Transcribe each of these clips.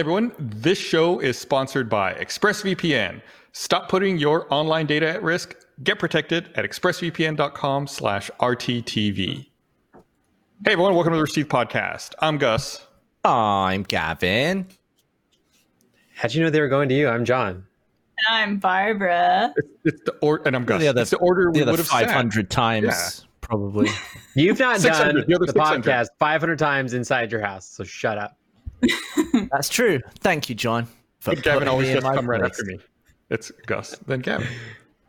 everyone, this show is sponsored by ExpressVPN. Stop putting your online data at risk. Get protected at expressvpn.com slash RTTV. Hey everyone, welcome to the Rooster Teeth Podcast. I'm Gus. I'm Gavin. How'd you know they were going to you? I'm John. I'm Barbara. It's, it's the or and I'm Gus. The other, it's the order we would other have sat. 500 times, Yeah. probably. You've not done the the podcast 500 times inside your house, so shut up. That's true. Thank you, John. For But Gavin always just my come right after me. It's Gus, then Gavin.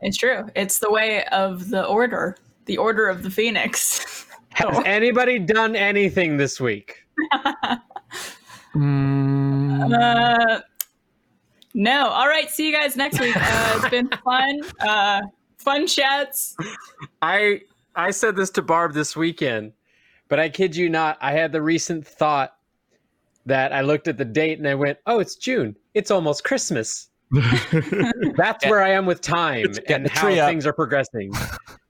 It's true. It's the way of the order, the order of the phoenix. Has anybody done anything this week? Uh, no. All right. See you guys next week. Uh, it's been fun. Uh, fun chats. I I said this to Barb this weekend, but I kid you not, I had the recent thought that I looked at the date and I went, "Oh, it's June. It's almost Christmas." That's where I am with time It's and how tree up. things are progressing.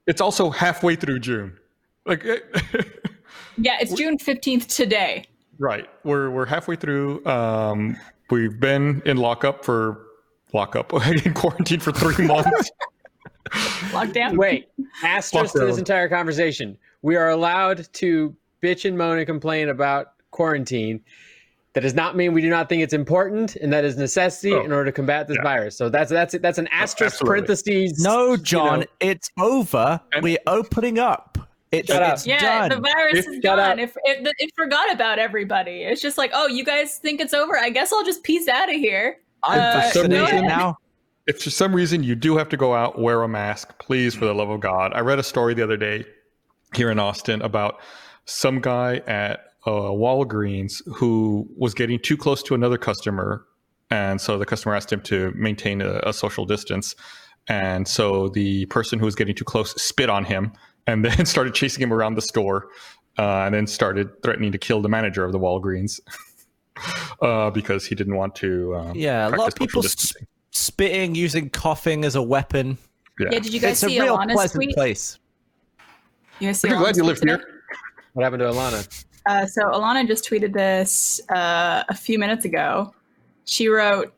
It's also halfway through June. Like Yeah, it's June fifteenth today. right. We're we're halfway through. Um we've been in lockup for lockup in quarantine for three months. Lockdown. Wait, asterisk to this entire conversation. We are allowed to bitch and moan and complain about quarantine. That does not mean we do not think it's important, and that is necessity Oh, in order to combat this yeah. virus. So that's that's that's an asterisk absolutely. parentheses. No, you John, know. it's over. And- We're opening up. It's, Shut up. it's Yeah, done. the virus It- is shut gone. up. It, it, it forgot about everybody. It's just like, oh, you guys think it's over? I guess I'll just peace out of here. I'm uh, vaccinated no. now. if for some reason you do have to go out, wear a mask, please, for the love of God. I read a story the other day here in Austin about some guy at uh, Walgreens who was getting too close to another customer. And so the customer asked him to maintain a, a social distance. And so the person who was getting too close spit on him and then started chasing him around the store uh, and then started threatening to kill the manager of the Walgreens uh, because he didn't want to. Um, Yeah, a lot of people social s- distancing. spitting, using coughing as a weapon. Yeah, did you guys It's a see real Alana's pleasant tweet? place. You guys see I'm glad you tweet lived today? here. What happened to Alana? Uh, so Alana just tweeted this uh, a few minutes ago. She wrote,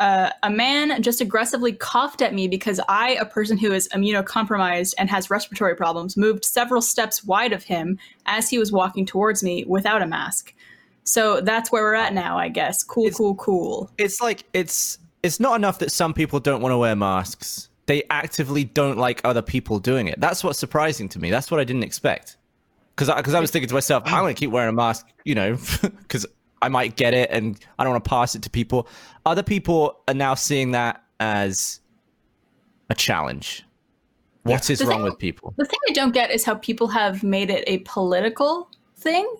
uh, "A man just aggressively coughed at me because I, a person who is immunocompromised and has respiratory problems, moved several steps wide of him as he was walking towards me without a mask." So that's where we're at now, I guess. Cool, It's- cool, cool. It's like it's it's not enough that some people don't want to wear masks. They actively don't like other people doing it. That's what's surprising to me. That's what I didn't expect. Because because I, was thinking to myself, I'm going to keep wearing a mask, you know, because I might get it and I don't want to pass it to people. Other people are now seeing that as a challenge. What is The wrong thing- with people? The thing I don't get is how people have made it a political thing,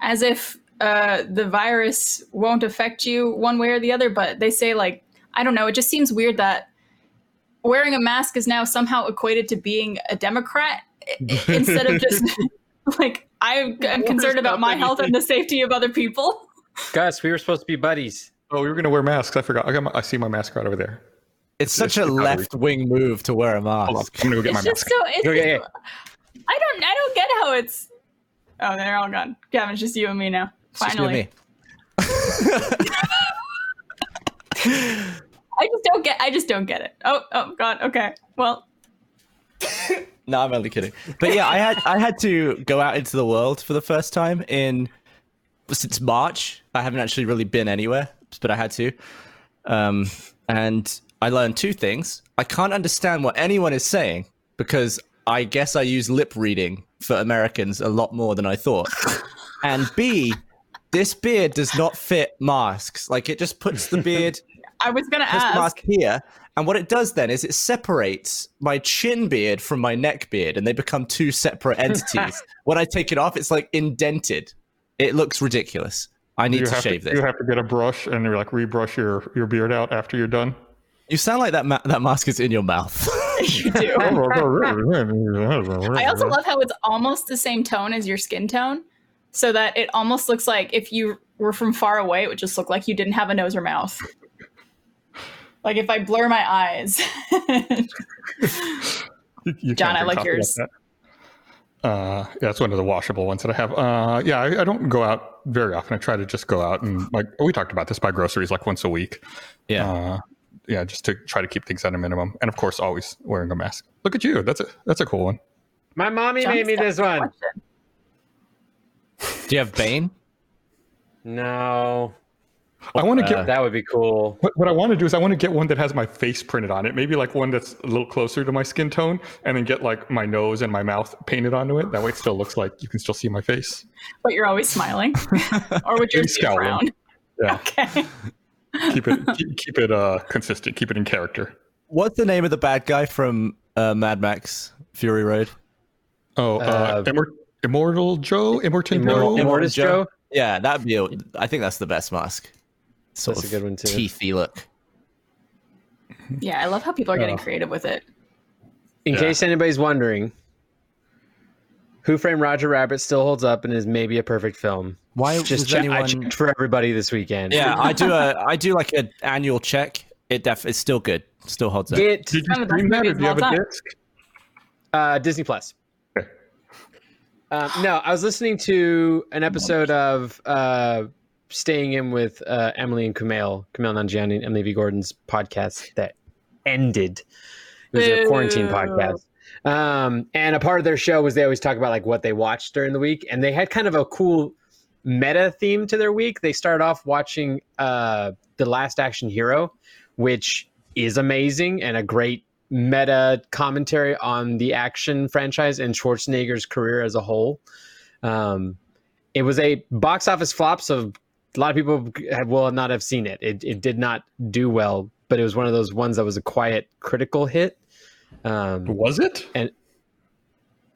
as if uh, the virus won't affect you one way or the other. But they say, like, I don't know, it just seems weird that wearing a mask is now somehow equated to being a Democrat instead of just like, I am concerned about my health and the safety of other people. Gus, we were supposed to be buddies. Oh, we were going to wear masks. I forgot. I, got my, I see my mask right over there. It's such it's a the battery. left wing move to wear a Hold on. mask. I'm going to go get my It's just mask. so. It's Okay, just- I don't. I don't get how it's. Oh, they're all gone. Gavin, it's just you and me now. It's just Finally. me. I just don't get. I just don't get it. Oh, oh God. Okay. Well, No, I'm only kidding. But yeah, I had I had to go out into the world for the first time in since March. I haven't actually really been anywhere, but I had to. Um, and I learned two things. I can't understand what anyone is saying because I guess I use lip reading for Americans a lot more than I thought. And B, this beard does not fit masks. Like it just puts the beard I was gonna ask. mask here. And what it does then is it separates my chin beard from my neck beard, and they become two separate entities. when I take it off, it's like indented. It looks ridiculous. I need you to shave to, this. You have to get a brush and you're like rebrush your, your beard out after you're done. You sound like that ma- that mask is in your mouth. you do. Oh, oh, oh, I also love how it's almost the same tone as your skin tone, so that it almost looks like if you were from far away, it would just look like you didn't have a nose or mouth. Like if I blur my eyes. You- you John, I like coffee yours. that. Uh, yeah, it's one of the washable ones that I have. Uh, yeah, I, I don't go out very often. I try to just go out and like we talked about this, buy groceries like once a week. Yeah. Uh, yeah, just to try to keep things at a minimum, and of course, always wearing a mask. Look at you. That's a that's a cool one. My mommy made me this one. Do you have Bane? No, I want to uh, get that would be cool. What, what I want to do is I want to get one that has my face printed on it. Maybe like one that's a little closer to my skin tone, and then get like my nose and my mouth painted onto it. That way, it still looks like you can still see my face. But you're always smiling, or would you Maybe face scowling. frown? Yeah, Okay. keep it keep, keep it uh consistent. Keep it in character. What's the name of the bad guy from uh, Mad Max Fury Road? Oh, uh, Uh, Immor- Immortal Joe, Immortan Immortal, Joe. Immortus Joe. Yeah, that'd be. A, I think that's the best mask. Sort That's of a good one, too. Teethy look. Yeah, I love how people are getting Oh. creative with it. In Yeah. case anybody's wondering, Who Framed Roger Rabbit still holds up and is maybe a perfect film. Why Just was check, I checked for everybody this weekend. Yeah, I do a. I do like an annual check. It def. It's still good. Still holds up. It Did you One stream that, or do you have a disc? Uh, Disney Plus. Okay. Um, no, I was listening to an episode of uh, Staying In with uh, Emily and Kumail, Kumail Nanjiani and Emily V. Gordon's podcast that ended. It was a quarantine podcast. Um, and a part of their show was they always talk about like what they watched during the week, and they had kind of a cool meta theme to their week. They started off watching uh, The Last Action Hero, which is amazing and a great meta commentary on the action franchise and Schwarzenegger's career as a whole. Um, it was a box office flop, so a lot of people have, will not have seen it. it. It did not do well, but it was one of those ones that was a quiet critical hit. Um, Was it? And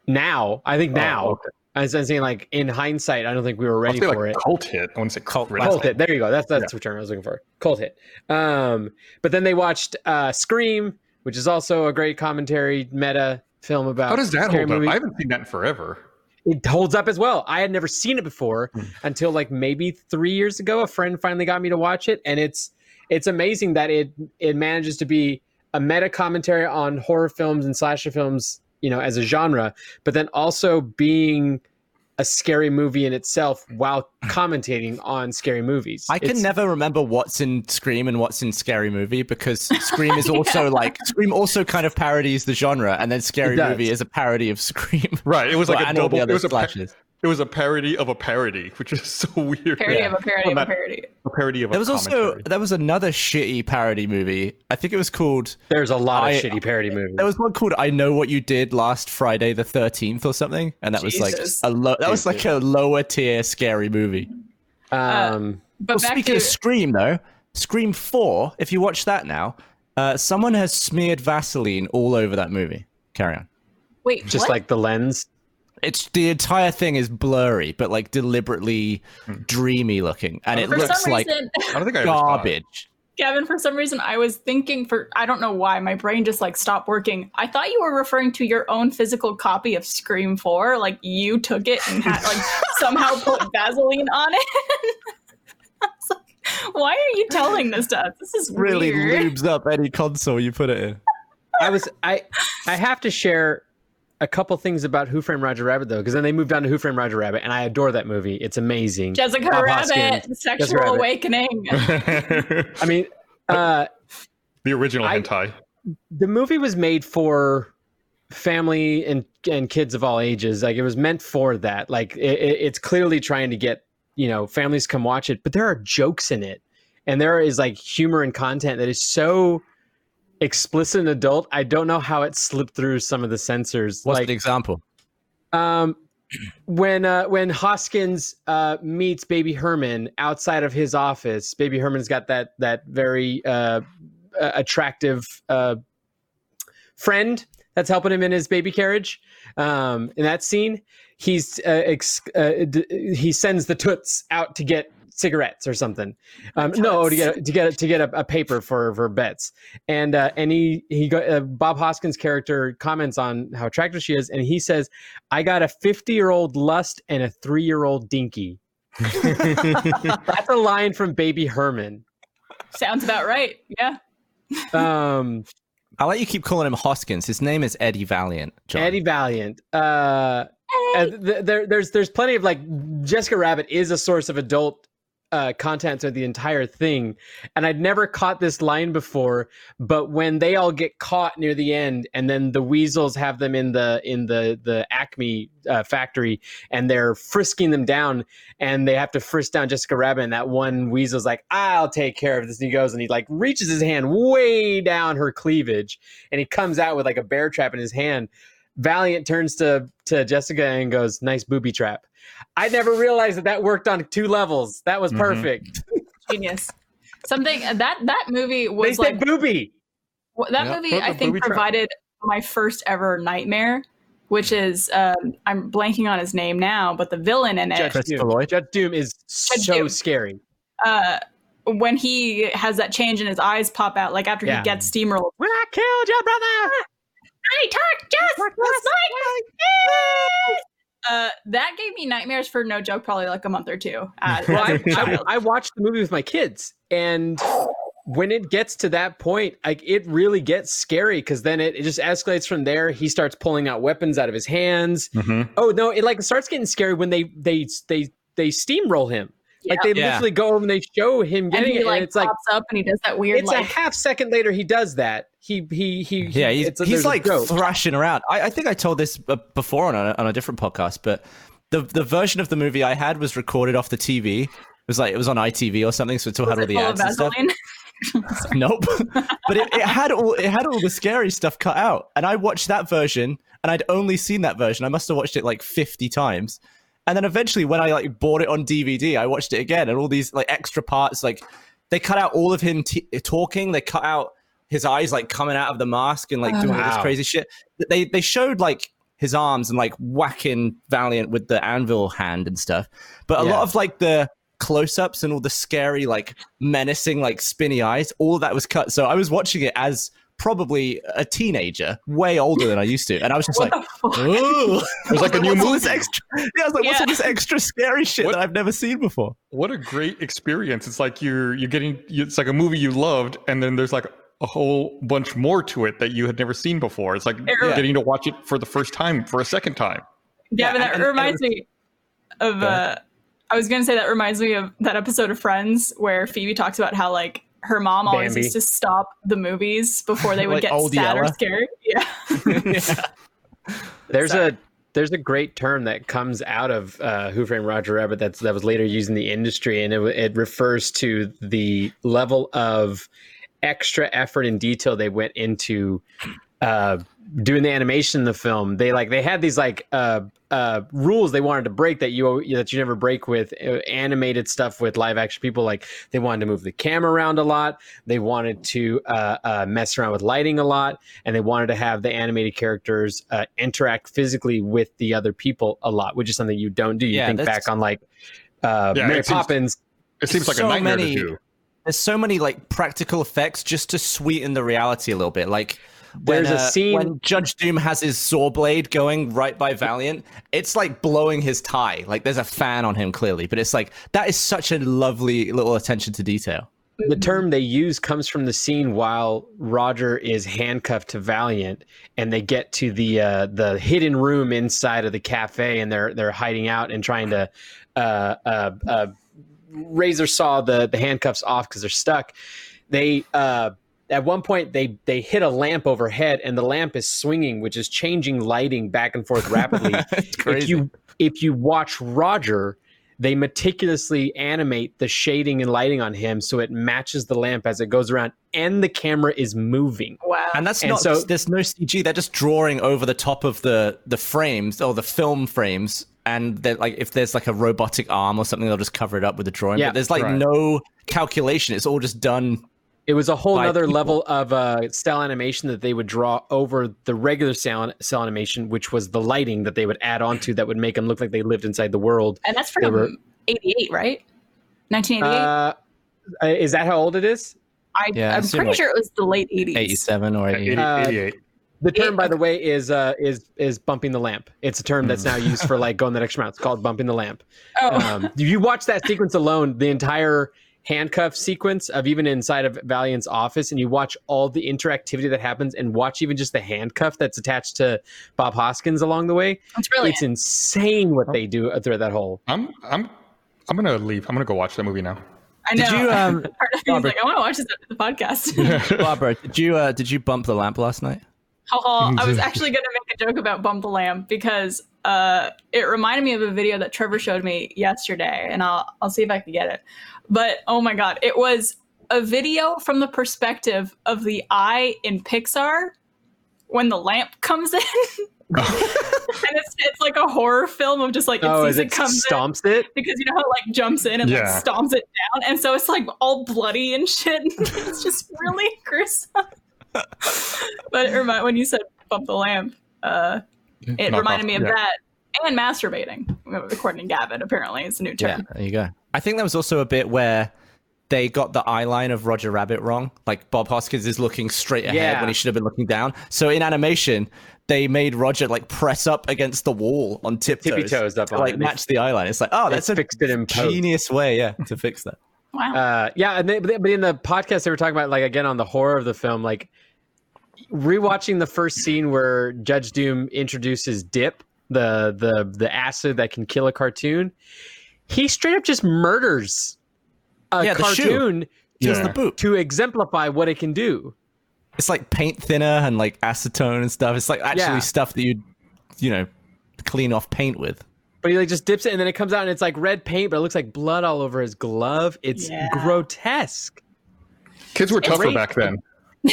now, I think now, Oh, okay. I was saying like in hindsight, I don't think we were I'll ready say, for like it. cult hit. I want to say cult. Cult- Cult hit. There you go. That's that's the term I was looking for. Cult hit. Um, but then they watched uh, Scream, which is also a great commentary meta film about. How does that hold up? movies. I haven't seen that in forever. It holds up as well. I had never seen it before Hmm. until like maybe three years ago. A friend finally got me to watch it, and it's it's amazing that it it manages to be a meta commentary on horror films and slasher films, you know, as a genre, but then also being a scary movie in itself while commentating on scary movies. I can It's- never remember what's in Scream and what's in Scary Movie because Scream is also like Scream also kind of parodies the genre, and then Scary Movie is a parody of Scream. Right. It was Well, like a and all the double. It other was a, pa- slashes. It was a parody of a parody, which is so weird. Parody Yeah. of a parody Well, of a that- parody. A parody of There a was also commentary. there was another shitty parody movie. I think it was called There's a lot of shitty parody movies. there was one called I Know What You Did Last Friday the Thirteenth or something, and that was like a low that was like a lower tier scary movie. um, But Well, speaking to of Scream, though, Scream 4, if you watch that now, uh, someone has smeared Vaseline all over that movie. Carry on. wait, just what? like the lens. It's the entire thing is blurry, but like deliberately hmm. dreamy looking, and oh, it for looks some like reason, I don't think I ever saw it. garbage. Gavin, for some reason, I was thinking for I don't know why my brain just like stopped working. I thought you were referring to your own physical copy of Scream Four, like you took it and had like somehow put Vaseline on it. Like, why are you telling this to us? This is Really weird. lubes up any console you put it in. I was I I have to share a couple things about Who Framed Roger Rabbit though, because then they moved on to Who Framed Roger Rabbit, and I adore that movie. It's amazing. Jessica Bob Rabbit, Hoskins. sexual Rabbit. awakening. I mean, uh, the original I- hentai. the movie was made for family and and kids of all ages. Like it was meant for that. Like it, it- it's clearly trying to get you know families come watch it, but there are jokes in it, and there is like humor and content that is so explicit and adult. I don't know how it slipped through some of the censors. What's like an example? um, when uh, when Hoskins uh, meets Baby Herman outside of his office, Baby Herman's got that that very uh, uh, attractive uh, friend that's helping him in his baby carriage. Um, in that scene, he's uh, ex- uh, d- he sends the toots out to get cigarettes or something. Um, no, to get to get to get a, a paper for for bets. And uh, and he he go, uh, Bob Hoskins' character comments on how attractive she is, and he says, "I got a fifty year old lust and a three year old dinky." That's a line from Baby Herman. Sounds about right. Yeah. Um, I like you keep calling him Hoskins. His name is Eddie Valiant. John. Eddie Valiant. Uh, And th- there, there's there's plenty of like Jessica Rabbit is a source of adult uh, contents through the entire thing, and I'd never caught this line before. But when they all get caught near the end, and then the weasels have them in the in the the Acme uh, factory, and they're frisking them down, and they have to frisk down Jessica Rabbit, and that one weasel's like, "I'll take care of this," and he goes and he like reaches his hand way down her cleavage, and he comes out with like a bear trap in his hand. Valiant turns to to Jessica and goes, "Nice booby trap." I never realized that that worked on two levels. That was Mhm. perfect. Genius. Something that that movie They was said like booby. That Yeah, movie i think booby trap. provided my first ever nightmare which is um, i'm blanking on his name now but the villain in it Judge Christopher Doom. Lloyd? Judge Doom is Judge so Doom. scary. uh, when he has that change and his eyes pop out like after Yeah. he gets steamrolled When I killed your brother. I talked just last night. Uh, that gave me nightmares for no joke, probably like a month or two. Uh, Well, as I, a I, child. I watched the movie with my kids, and when it gets to that point, like it really gets scary because then it, it just escalates from there. He starts pulling out weapons out of his hands. Mhm. Oh no! It like starts getting scary when they they they they steamroll him. Like they Yeah. literally go over and they show him and getting he it, like and it's like pops up and he does that weird it's like a half second later he does that. He he he. he- Yeah, he's, it's a- he's like joke. thrashing around. I, I think I told this uh, before on a, on a different podcast, but the the version of the movie I had was recorded off the TV. It was like it was on ITV or something, so it still was had all it the ads and stuff. Nope. but it, it had all it had all the scary stuff cut out. And I watched that version and I'd only seen that version. I must have watched it like 50 times. And then eventually when I like bought it on DVD, I watched it again and all these like extra parts like they cut out all of him t- talking, they cut out his eyes like coming out of the mask and like oh, doing all this crazy shit. They they showed like his arms and like whacking Valiant with the anvil hand and stuff. But a Yeah. lot of like the close-ups and all the scary like menacing like spinny eyes all of that was cut so i was watching it as probably a teenager way older than i used to and i was just what like the fuck? Ooh. It was like a new What's all this movie. extra yeah i was like what's all this extra scary shit What- that i've never seen before What a great experience! It's like you're you're getting it's like a movie you loved, and then there's like a whole bunch more to it that you had never seen before. It's like Yeah. getting to watch it for the first time for a second time. Yeah, Yeah, but that and- and- reminds me of. Uh, I was gonna say that reminds me of that episode of Friends where Phoebe talks about how like her mom always Bambi. used to stop the movies before they would Like get old sad or Yella. scared. Yeah. There's Sorry. a there's a great term that comes out of uh, Who Framed Roger Rabbit that's that was later used in the industry, and it, it refers to the level of extra effort and detail they went into uh, doing the animation in the film. They like they had these like uh, uh, rules they wanted to break that you that you never break with uh, animated stuff with live action people. Like they wanted to move the camera around a lot. They wanted to uh, uh, mess around with lighting a lot, and they wanted to have the animated characters uh, interact physically with the other people a lot, which is something you don't do. You Yeah, think that's- back on like uh, Yeah, Mary it seems- Poppins. It seems like So a nightmare many- to do. there's so many like practical effects just to sweeten the reality a little bit like when, There's a uh, scene- when Judge Doom has his saw blade going right by Valiant. It's like blowing his tie. Like there's a fan on him clearly, but it's like that is such a lovely little attention to detail. the term they use comes from the scene while Roger is handcuffed to Valiant, and they get to the uh, the hidden room inside of the cafe, and they're they're hiding out and trying to uh, uh, uh, razor saw the the handcuffs off because they're stuck. They uh, at one point they they hit a lamp overhead, and the lamp is swinging, which is changing lighting back and forth rapidly it's if you if you watch Roger, they meticulously animate the shading and lighting on him so it matches the lamp as it goes around, and the camera is moving. Wow. and that's and not so- there's no CG. They're just drawing over the top of the the frames or the film frames. And they're like, if there's like a robotic arm or something, they'll just cover it up with a drawing. Yeah, but there's like right. no calculation. It's all just done It was a whole other people. level of uh, cell animation that they would draw over the regular cell, cell animation, which was the lighting that they would add onto that would make them look like they lived inside the world. and that's from were- 88, right? 1988. Uh, uh, is that how old it is? I, yeah, I'm it pretty like sure it was the late 80s. 87 or 88. Uh, 88. The term, by the way, is uh, is is bumping the lamp. It's a term that's now used for like going the extra mile. It's called bumping the lamp. Oh, um, if you watch that sequence alone, the entire handcuff sequence of even inside of Valiant's office, and you watch all the interactivity that happens, and watch even just the handcuff that's attached to Bob Hoskins along the way. It's brilliant. It's insane what they do through that whole. I'm I'm I'm gonna leave. I'm gonna go watch that movie now. I know. Did you um Part of me like, I want to watch this after the podcast. Barbara, did you uh did you bump the lamp last night? Haha, I was actually going to make a joke about Bump the Lamp because uh, it reminded me of a video that Trevor showed me yesterday, and I'll I'll see if I can get it. But oh my god, it was a video from the perspective of the eye in Pixar when the lamp comes in. and it's, it's like a horror film of just like it Oh, sees it it comes in stomps it. because you know how it like jumps in and Yeah. like stomps it down, and so it's like all bloody and shit. it's just really gruesome. but it remind when you said bump the lamp, uh, it Knock reminded off- me of yeah. that and masturbating. According to Gavin, apparently it's a new term. yeah, there you go. I think there was also a bit where they got the eye line of Roger Rabbit wrong. Like Bob Hoskins is looking straight ahead Yeah. when he should have been looking down. So in animation, they made Roger like press up against the wall on tiptoes, Tippy toes up to like match the eye line. It's like, oh, that's a fixed it in post. genius way, yeah, to fix that. Wow. Uh, yeah, and they, but in the podcast they were talking about like again on the horror of the film, like rewatching the first scene where Judge Doom introduces Dip, the the the acid that can kill a cartoon. He straight up just murders a Yeah, the cartoon Just Yeah. to exemplify what it can do. It's like paint thinner and like acetone and stuff. It's like actually Yeah. stuff that you, you know, clean off paint with. But he like just dips it and then it comes out and it's like red paint, but it looks like blood all over his glove. It's Yeah. grotesque. Kids were tougher great. back then.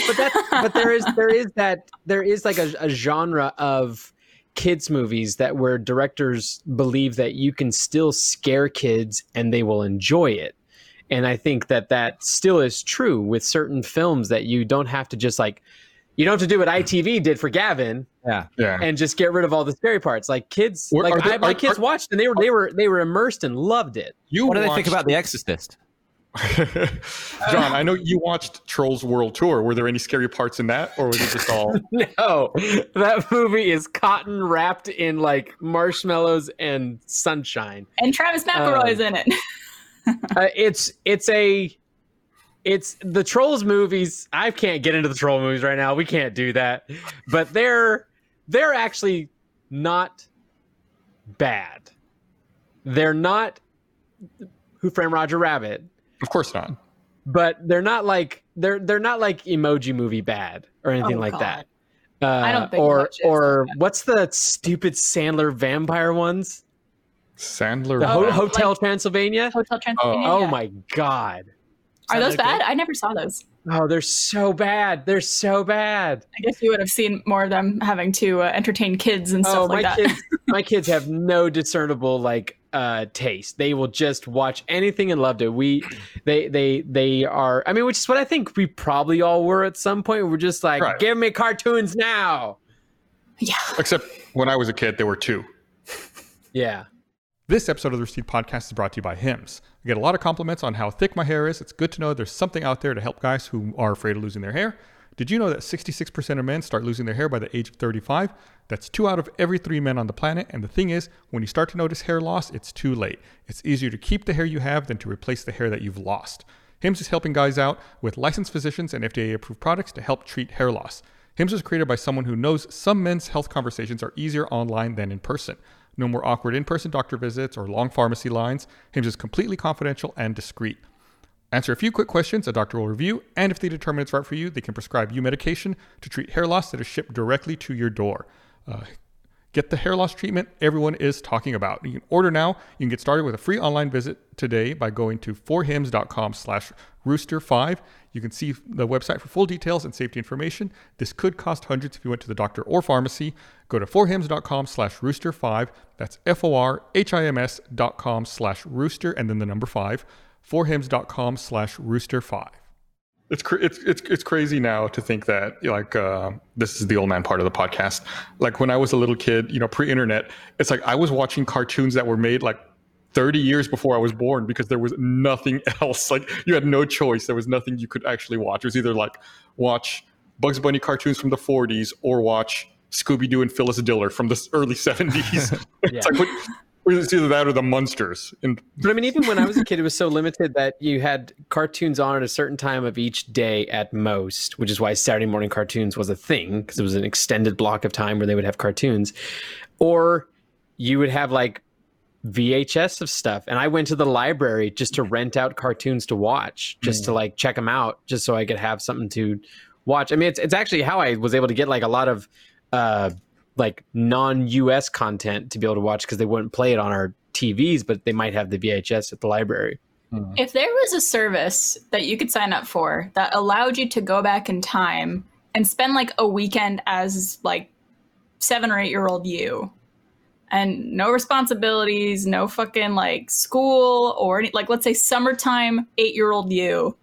but that but there is there is that there is like a, a genre of kids movies that where directors believe that you can still scare kids and they will enjoy it and i think that that still is true with certain films that you don't have to just like you don't have to do what itv did for gavin Yeah. Yeah. and just get rid of all the scary parts like kids Or- like are there- I, my are- kids are- watched and they were they were they were immersed and loved it you What do they think about The Exorcist? John, I know you watched Trolls World Tour. Were there any scary parts in that, or was it just all? No, that movie is cotton wrapped in like marshmallows and sunshine. and Travis McElroy is in it. Uh, it's it's a it's the trolls movies. I can't get into the troll movies right now. We can't do that. But they're they're actually not bad. They're not Who Framed Roger Rabbit, Of course not. but they're not like they're they're not like Emoji Movie bad or anything Oh, like God. that. Uh, I don't think or or like what's the stupid Sandler vampire ones? Sandler. The Ho- Oh, Hotel like- Transylvania. Hotel Transylvania. Oh yeah. my god. Are those Sound okay? bad? I never saw those. Oh, they're so bad. They're so bad. I guess you would have seen more of them having to uh, entertain kids and stuff Oh, like my that. kids, my kids have no discernible like uh taste. They will just watch anything and loved it. We, they, they, they are. I mean, which is what I think we probably all were at some point. We're just like, Right. give me cartoons now. yeah. Except when I was a kid, there were two. Yeah. This episode of the Rooster Teeth Podcast is brought to you by Hims. I get a lot of compliments on how thick my hair is. It's good to know there's something out there to help guys who are afraid of losing their hair. Did you know that 66% of men start losing their hair by the age of 35? That's two out of every three men on the planet. And the thing is, when you start to notice hair loss, it's too late. It's easier to keep the hair you have than to replace the hair that you've lost. Hims is helping guys out with licensed physicians and FDA approved products to help treat hair loss. Hims was created by someone who knows some men's health conversations are easier online than in person. No more awkward in person doctor visits or long pharmacy lines. Hims is completely confidential and discreet. Answer a few quick questions a doctor will review, and if they determine it's right for you, they can prescribe you medication to treat hair loss that is shipped directly to your door. Uh, Get the hair loss treatment everyone is talking about. You can order now. You can get started with a free online visit today by going to forhims.com slash rooster5. You can see the website for full details and safety information. This could cost hundreds if you went to the doctor or pharmacy. Go to forhims.com slash rooster5. That's F-O-R-H-I-M-S dot com slash rooster and then the number five. Forhims.com slash rooster5. It's, cr- it's it's it's crazy now to think that like uh, this is the old man part of the podcast. Like when I was a little kid, you know, pre-internet, it's like I was watching cartoons that were made like 30 years before I was born because there was nothing else. Like you had no choice. There was nothing you could actually watch. It was either like watch Bugs Bunny cartoons from the 40s or watch Scooby Doo and Phyllis Diller from the early 70s. Yeah. it's like what, Or it's either that or the monsters. And But I mean, even when I was a kid, it was so limited that you had cartoons on at a certain time of each day at most, which is why Saturday morning cartoons was a thing because it was an extended block of time where they would have cartoons. Or you would have like VHS of stuff. And I went to the library just to rent out cartoons to watch, just to like check them out, just so I could have something to watch. I mean, it's, it's actually how I was able to get like a lot of uh, like non-US content to be able to watch because they wouldn't play it on our TVs, but they might have the VHS at the library. Mm-hmm. If there was a service that you could sign up for that allowed you to go back in time and spend like a weekend as like seven or eight year old you and no responsibilities, no fucking like school or any, like let's say summertime eight year old you,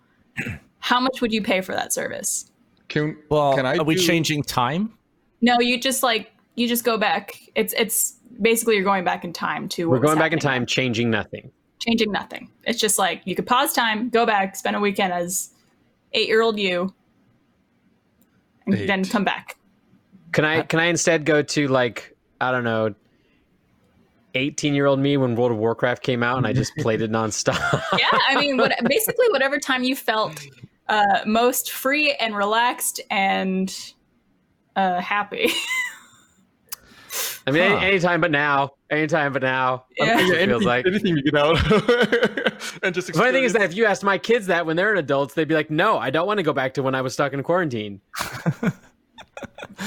how much would you pay for that service? can Well, can I are we changing time? No, you just like you just go back. It's it's basically you're going back in time to We're going back in time, changing nothing. changing nothing. It's just like you could pause time, go back, spend a weekend as eight year old you, and then come back. Can I can I instead go to like I don't know, eighteen year old me when World of Warcraft came out and I just played it nonstop? Yeah, I mean, what, basically whatever time you felt uh, most free and relaxed and uh, happy. I mean, Huh. anytime but now, anytime but now. Yeah. That's what Yeah, it feels anything, like. anything you get out and just The funny thing is that if you asked my kids that when they're adults, they'd be like, "No, I don't want to go back to when I was stuck in quarantine."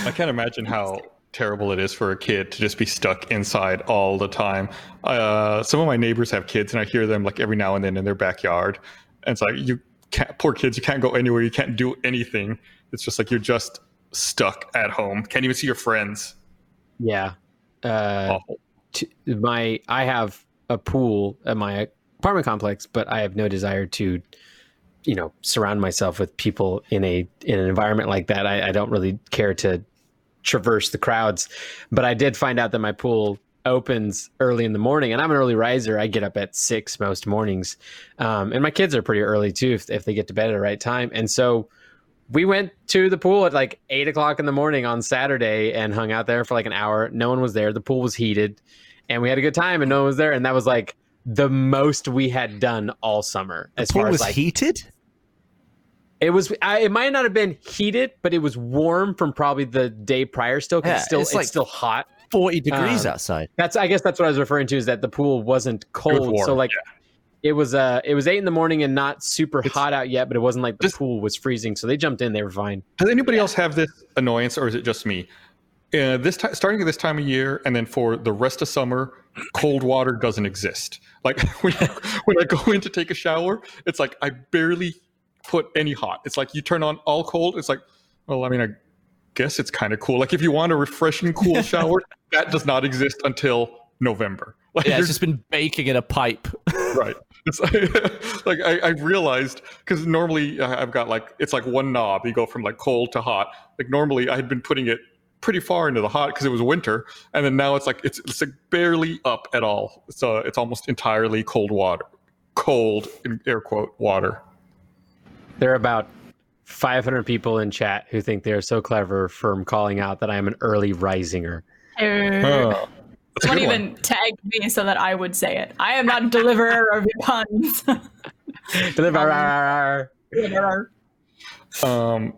I can't imagine how terrible it is for a kid to just be stuck inside all the time. Uh, some of my neighbors have kids, and I hear them like every now and then in their backyard. And it's like you can't, poor kids, you can't go anywhere, you can't do anything. It's just like you're just stuck at home, can't even see your friends. Yeah. Uh, my I have a pool at my apartment complex, but I have no desire to, you know, surround myself with people in a in an environment like that. I, I don't really care to traverse the crowds, but I did find out that my pool opens early in the morning, and I'm an early riser. I get up at six most mornings, um, and my kids are pretty early too if, if they get to bed at the right time, and so. We went to the pool at like eight o'clock in the morning on Saturday and hung out there for like an hour. No one was there. The pool was heated and we had a good time and no one was there. And that was like the most we had done all summer as Pool far was as like heated. it was. I, it might not have been heated, but it was warm from probably the day prior still Yeah, it's still it's it's, like- still hot. Forty degrees Um, outside. That's I guess that's what I was referring to is that the pool wasn't cold. warm, so like it was uh it was eight in the morning and not super It's- hot out yet, but it wasn't like the Just- pool was freezing. So they jumped in, they were fine. Does anybody else have this annoyance, or is it just me? Uh, this time, starting at this time of year, and then for the rest of summer, cold water doesn't exist. Like when when I go in to take a shower, it's like I barely put any hot. It's like you turn on all cold. It's like, well, I mean, I guess it's kind of cool. Like if you want a refreshing, cool shower, that does not exist until November. Like Yeah, there's it's just been baking in a pipe. right. It's like, like I, I realized because normally I- I've got like it's like one knob. You go from like cold to hot. Like normally I had been putting it pretty far into the hot because it was winter, and then now it's like it's it's like barely up at all. So it's almost entirely cold water, cold in air quote water. There are about 500 people in chat who think they're so clever from calling out that I am an early risinger. Uh, That's a Don't one. even tag me so that I would say it. I am not a deliverer of puns. Deliverer. Um,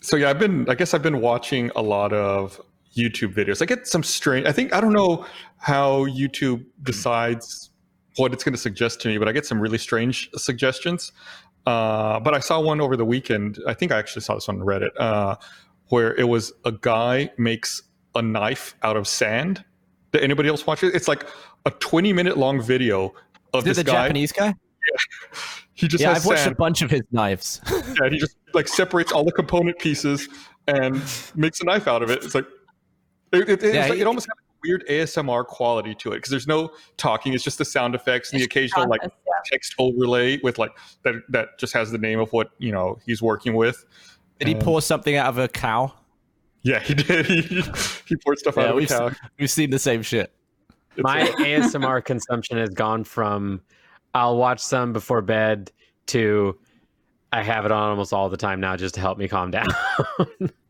so yeah, I've been. I guess I've been watching a lot of YouTube videos. I get some strange. I think I don't know how YouTube decides what it's going to suggest to me, but I get some really strange suggestions. Uh, but I saw one over the weekend. I think I actually saw this on Reddit, uh, where it was a guy makes a knife out of sand. Did anybody else watch it? It's like a 20 minute long video of Is this the guy. Japanese guy? Yeah. He just Yeah, has I've watched sand. a bunch of his knives. Yeah, he just like separates all the component pieces and makes a knife out of it. It's like it, it, it's Yeah, like, he- it almost has a weird ASMR quality to it because there's no talking; it's just the sound effects and the occasional like text overlay with like that that just has the name of what you know he's working with. Did he pour something out of a cow? Yeah, he did. He he poured stuff out of a we've, we've seen the same shit. It's My like- ASMR consumption has gone from I'll watch some before bed to I have it on almost all the time now just to help me calm down.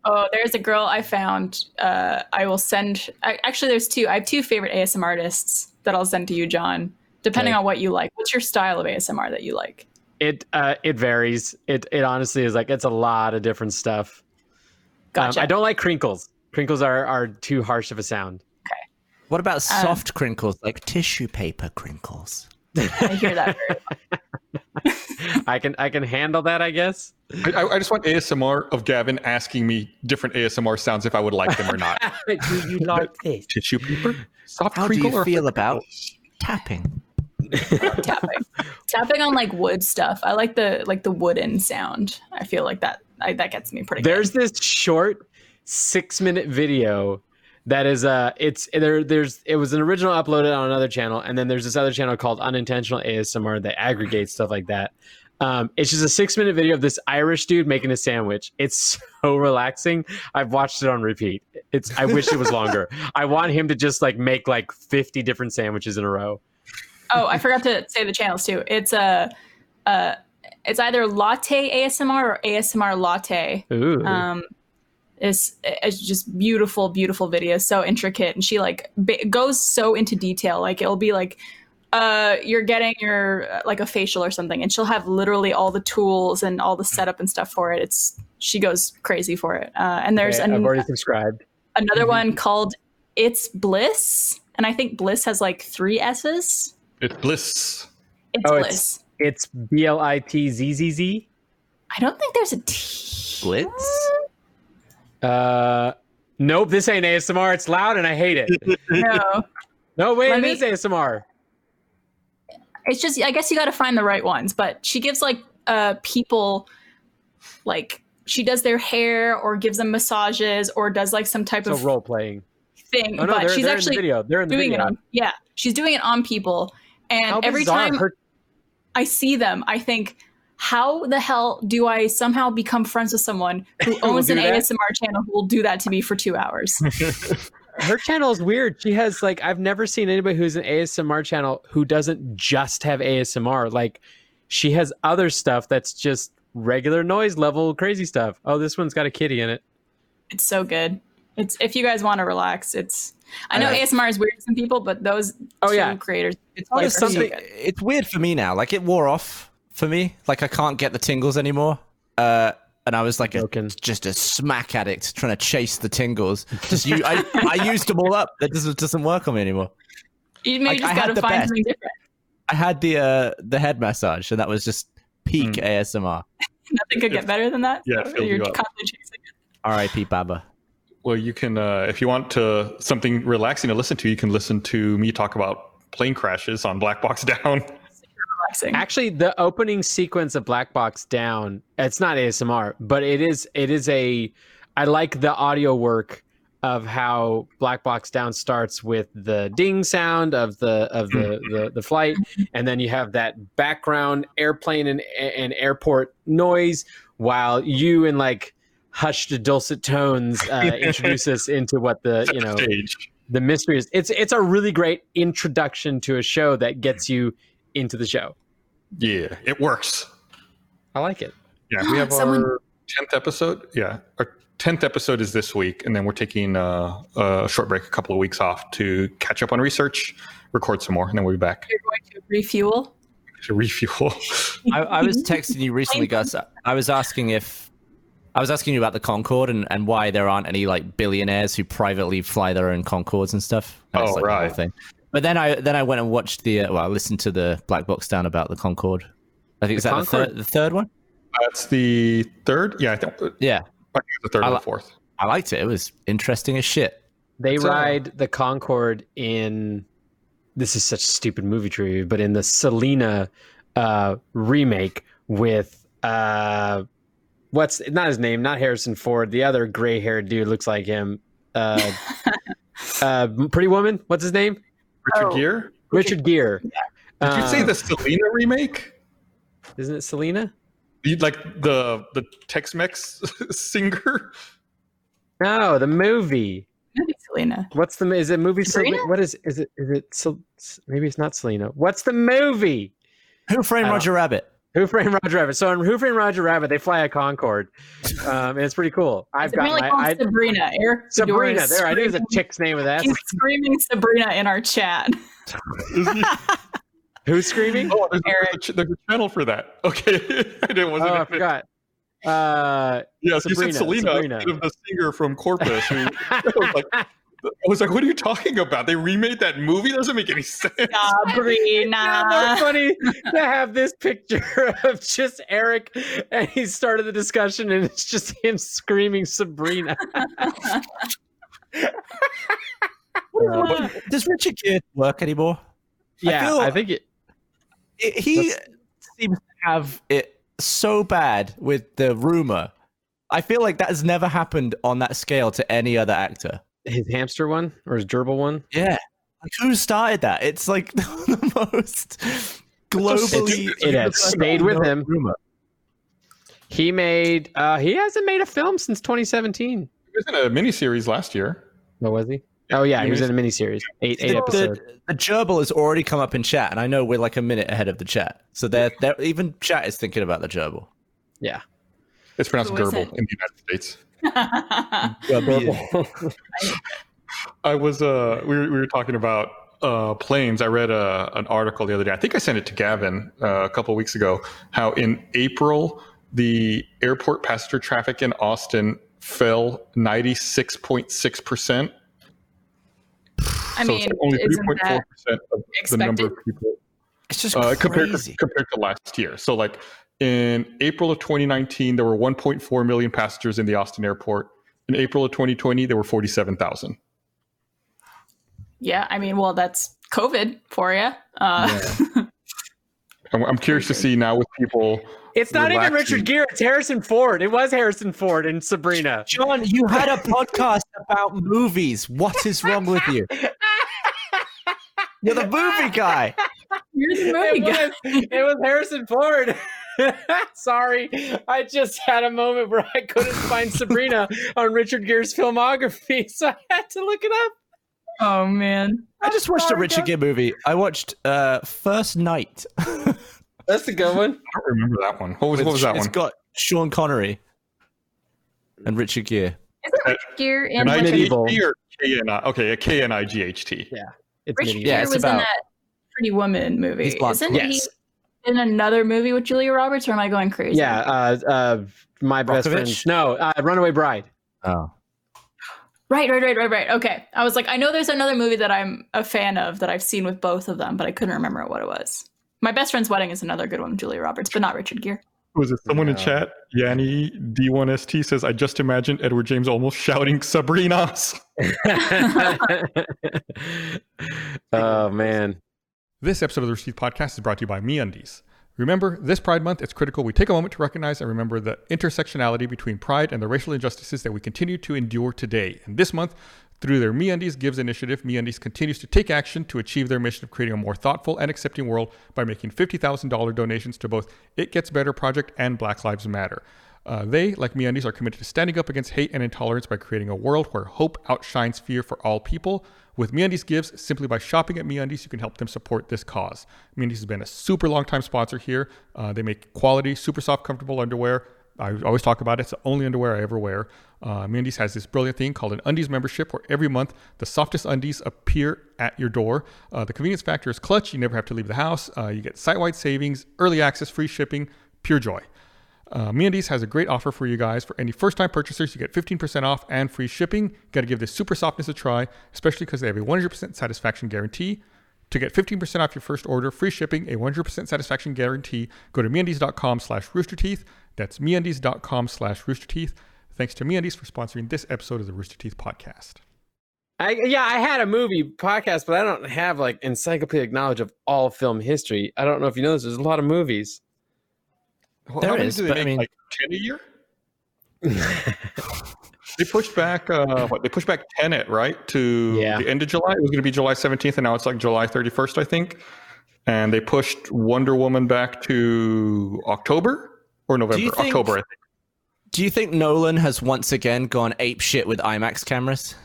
Oh, there's a girl I found. Uh, I will send. I, actually, there's two. I have two favorite ASM artists that I'll send to you, John. Depending Okay. on what you like. What's your style of ASMR that you like? it uh, it varies. It it honestly is like it's a lot of different stuff. Um, I don't like crinkles. Crinkles are are too harsh of a sound. Okay. What about Um, soft crinkles, like tissue paper crinkles? I hear that. I can I can handle that, I guess. I, I- I just want ASMR of Gavin asking me different ASMR sounds if I would like them or not. Do you like this? Tissue paper, soft How do you or feel about tapping? tapping. tapping on like wood stuff. I like the like the wooden sound. I feel like that I, that gets me pretty. There's good. this short six minute video that is uh it's there there's it was an original uploaded on another channel and then there's this other channel called unintentional asmr that aggregates stuff like that um it's just a six minute video of this irish dude making a sandwich it's so relaxing i've watched it on repeat it's i wish it was longer i want him to just like make like 50 different sandwiches in a row Oh, I forgot to say the channels too. It's a. Uh, it's either latte ASMR or ASMR latte. Ooh. um it's, it's just beautiful beautiful videos so intricate. And she like ba- goes so into detail. Like it'll be like uh you're getting your uh, like a facial or something and she'll have literally all the tools and all the setup and stuff for it. It's she goes crazy for it. Uh and there's Okay, an, i've already subscribed. another one called it's bliss and i think bliss has like three s's. It's bliss. it's Oh, it's- bliss it's b-l-i-t-z-z-z i don't think there's a t Blitz? uh nope this ain't asmr it's loud and i hate it no No, wait, Let it me- is ASMR. it's just i guess you got to find the right ones but she gives like uh people like she does their hair or gives them massages or does like some type So of role playing. thing Oh no, but they're, she's they're in actually the video. They're in the doing video. it on yeah she's doing it on people and How every bizarre. time Her, i see them i think how the hell do i somehow become friends with someone who owns an that? asmr channel who will do that to me for two hours her channel is weird. She has like I've never seen anybody who's an ASMR channel who doesn't just have ASMR. Like she has other stuff that's just regular noise level crazy stuff. Oh, this one's got a kitty in it. it's so good it's if you guys want to relax it's i know Uh, asmr is weird to some people but those Oh, two yeah. creators It's like, honestly, so something- good. it's weird for me now. Like it wore off for me. Like I can't get the tingles anymore. Uh, and I was like a, just a smack addict trying to chase the tingles. Just you, I, I used them all up. That doesn't doesn't work on me anymore. You maybe Like, just I got had to the find best. something different. I had the uh, the head massage, and that was just peak ASMR. Nothing could get better than that. Yeah, it filled you're you constantly chasing it. R.I.P. Baba. Well, you can, uh, if you want to something relaxing to listen to, you can listen to me talk about plane crashes on Black Box Down. Actually, the opening sequence of Black Box Down, it's not ASMR, but it is it is a I like the audio work of how Black Box Down starts with the ding sound of the of the the, the flight, and then you have that background airplane and, and airport noise while you and like hushed dulcet tones uh, introduce us into what the you know Stage. the mystery is. It's it's a really great introduction to a show that gets you into the show. Yeah, it works. I like it. Yeah, we have Someone- our tenth episode. Yeah, our tenth episode is this week, and then we're taking uh, a short break, a couple of weeks off to catch up on research, record some more, and then we'll be back You're going to refuel. to refuel. I, I was texting you recently, Gus. I was asking if I was asking you about the Concorde and, and why there aren't any like billionaires who privately fly their own Concords and stuff. That's, Oh, like, the right. Thing. But then I then I went and watched the uh, well, I listened to the Black Box Down about the Concorde. I think is The that the Concorde? third, the third one. That's the third. Yeah, I think, I think Yeah, the third I or li- the fourth. I liked it. It was interesting as shit. They It's, uh, ride the Concorde in. This is such stupid movie trivia, but in the Selena uh, remake with uh, what's not his name? Not Harrison Ford. The other gray-haired dude looks like him. Uh, uh, Pretty Woman. What's his name? Richard Oh. Gere. Richard Gere. Did you say Uh, the Selena remake? Isn't it Selena? You, like the the Tex-Mex singer? No, the movie. Maybe Selena. What's the is it movie? Sabrina? Selena? What is is it? Is it? Sel- maybe it's not Selena. What's the movie? Who framed I Roger Rabbit? Who Framed Roger Rabbit? So in Who Framed Roger Rabbit, they fly a Concorde, um, and it's pretty cool. I've It's got apparently my called I, Sabrina. Eric Sabrina. Fedora is There, I knew it was a chick's name of that. He's screaming Sabrina in our chat. Who's screaming? Oh, there's, Eric. there's, a, ch- there's a channel for that. Okay, I didn't wasn't. Oh, I it. forgot. Uh, Yeah, Sabrina, you said Selena Sabrina. of the singer from Corpus. Who, like, I was like, what are you talking about? They remade that movie? Doesn't make any sense. How Sabrina. funny to have this picture of just Eric, and he started the discussion, and it's just him screaming Sabrina. Uh, Does Richard Gere work anymore? Yeah, feel- I think it. It- he seems to have it so bad with the rumor. I feel like that has never happened on that scale to any other actor. His hamster one or his gerbil one? Yeah. Like who started that? It's like the most globally It's- it has stayed with him. Rumor. He made. uh He hasn't made a film since 2017. He was in a miniseries last year. What was he? Oh yeah, he was in a miniseries, eight eight The, episodes. the, the gerbil has already come up in chat, and I know we're like a minute ahead of the chat. So they're, they're even chat is thinking about the gerbil. Yeah. It's pronounced Who is Gerbil it? in the United States. Gerbil. I was uh we were, we were talking about uh planes. I read a, an article the other day. I think I sent it to Gavin uh, a couple weeks ago. How in April the airport passenger traffic in Austin fell ninety six point six percent. I mean, only three isn't point four that percent of the number of people It's just uh, compared to crazy. compared to last year. So like in April of 2019, there were 1.4 million passengers in the Austin airport. In April of 2020, there were 47,000. yeah? I mean, well, that's COVID for you. Uh, I'm, I'm curious to see now with people. It's not even Richard Gere. It's Harrison Ford. It was Harrison Ford and Sabrina. John, you had a podcast about movies. What is wrong with you? You're the movie guy. you're the movie It guy. was, it was Harrison Ford. Sorry, I just had a moment where I couldn't find Sabrina on Richard Gere's filmography, so I had to look it up. Oh man. I just watched a Richard Gere movie. I watched uh, First Knight. That's a good one. I don't remember that one. What was, With- what was that It's one? It's got Sean Connery and Richard Gere. Isn't Richard Gere in An like, Medieval. IGHT or K-N-I? Okay, a K-N-I-G-H-T. Yeah. It's Richard medieval. Yeah, Gere it's was about- in that Pretty Woman movie. Isn't Yes. he in another movie with Julia Roberts, or am I going crazy? Yeah, uh, uh, my best friend. No, uh, Runaway Bride. Oh. Right, right, right, right, right. Okay. I was like, I know there's another movie that I'm a fan of that I've seen with both of them, but I couldn't remember what it was. My best friend's wedding is another good one Julia Roberts, but not Richard Gere. Was it someone in chat? Yanni D1ST says, I just imagined Edward James Olmos shouting Sabrina's. oh man. This episode of the Teeth Podcast is brought to you by MeUndies. Remember, this Pride Month, it's critical we take a moment to recognize and remember the intersectionality between pride and the racial injustices that we continue to endure today. And this month, through their MeUndies Gives initiative, MeUndies continues to take action to achieve their mission of creating a more thoughtful and accepting world by making $50,000 donations to both It Gets Better Project and Black Lives Matter. Uh, they, like MeUndies, are committed to standing up against hate and intolerance by creating a world where hope outshines fear for all people. With MeUndies Gives, simply by shopping at MeUndies, you can help them support this cause. MeUndies has been a super long time sponsor here. Uh, they make quality, super soft, comfortable underwear. I always talk about it. It's the only underwear I ever wear. Uh, MeUndies has this brilliant thing called an Undies membership, where every month the softest undies appear at your door. Uh, the convenience factor is clutch. You never have to leave the house. Uh, you get site-wide savings, early access, free shipping, pure joy. Uh, MeUndies has a great offer for you guys. For any first-time purchasers, you get 15% off and free shipping. Got to give this super softness a try, especially because they have a 100% satisfaction guarantee. To get 15% off your first order, free shipping, a 100% satisfaction guarantee, go to MeUndies.com slash roosterteeth. That's MeUndies.com slash roosterteeth. Thanks to MeUndies for sponsoring this episode of the Rooster Teeth podcast. I, yeah, I had a movie podcast, but I don't have like encyclopedic knowledge of all film history. I don't know if you know this. There's a lot of movies. How There many is, do they but I make, mean- like 10 a year? They pushed back. Uh, what? They pushed back Tenet, right, to Yeah. the end of July. It was going to be July seventeenth, and now it's like July thirty first, I think. And they pushed Wonder Woman back to October or November. think- October, I think. Do you think Nolan has once again gone ape shit with IMAX cameras?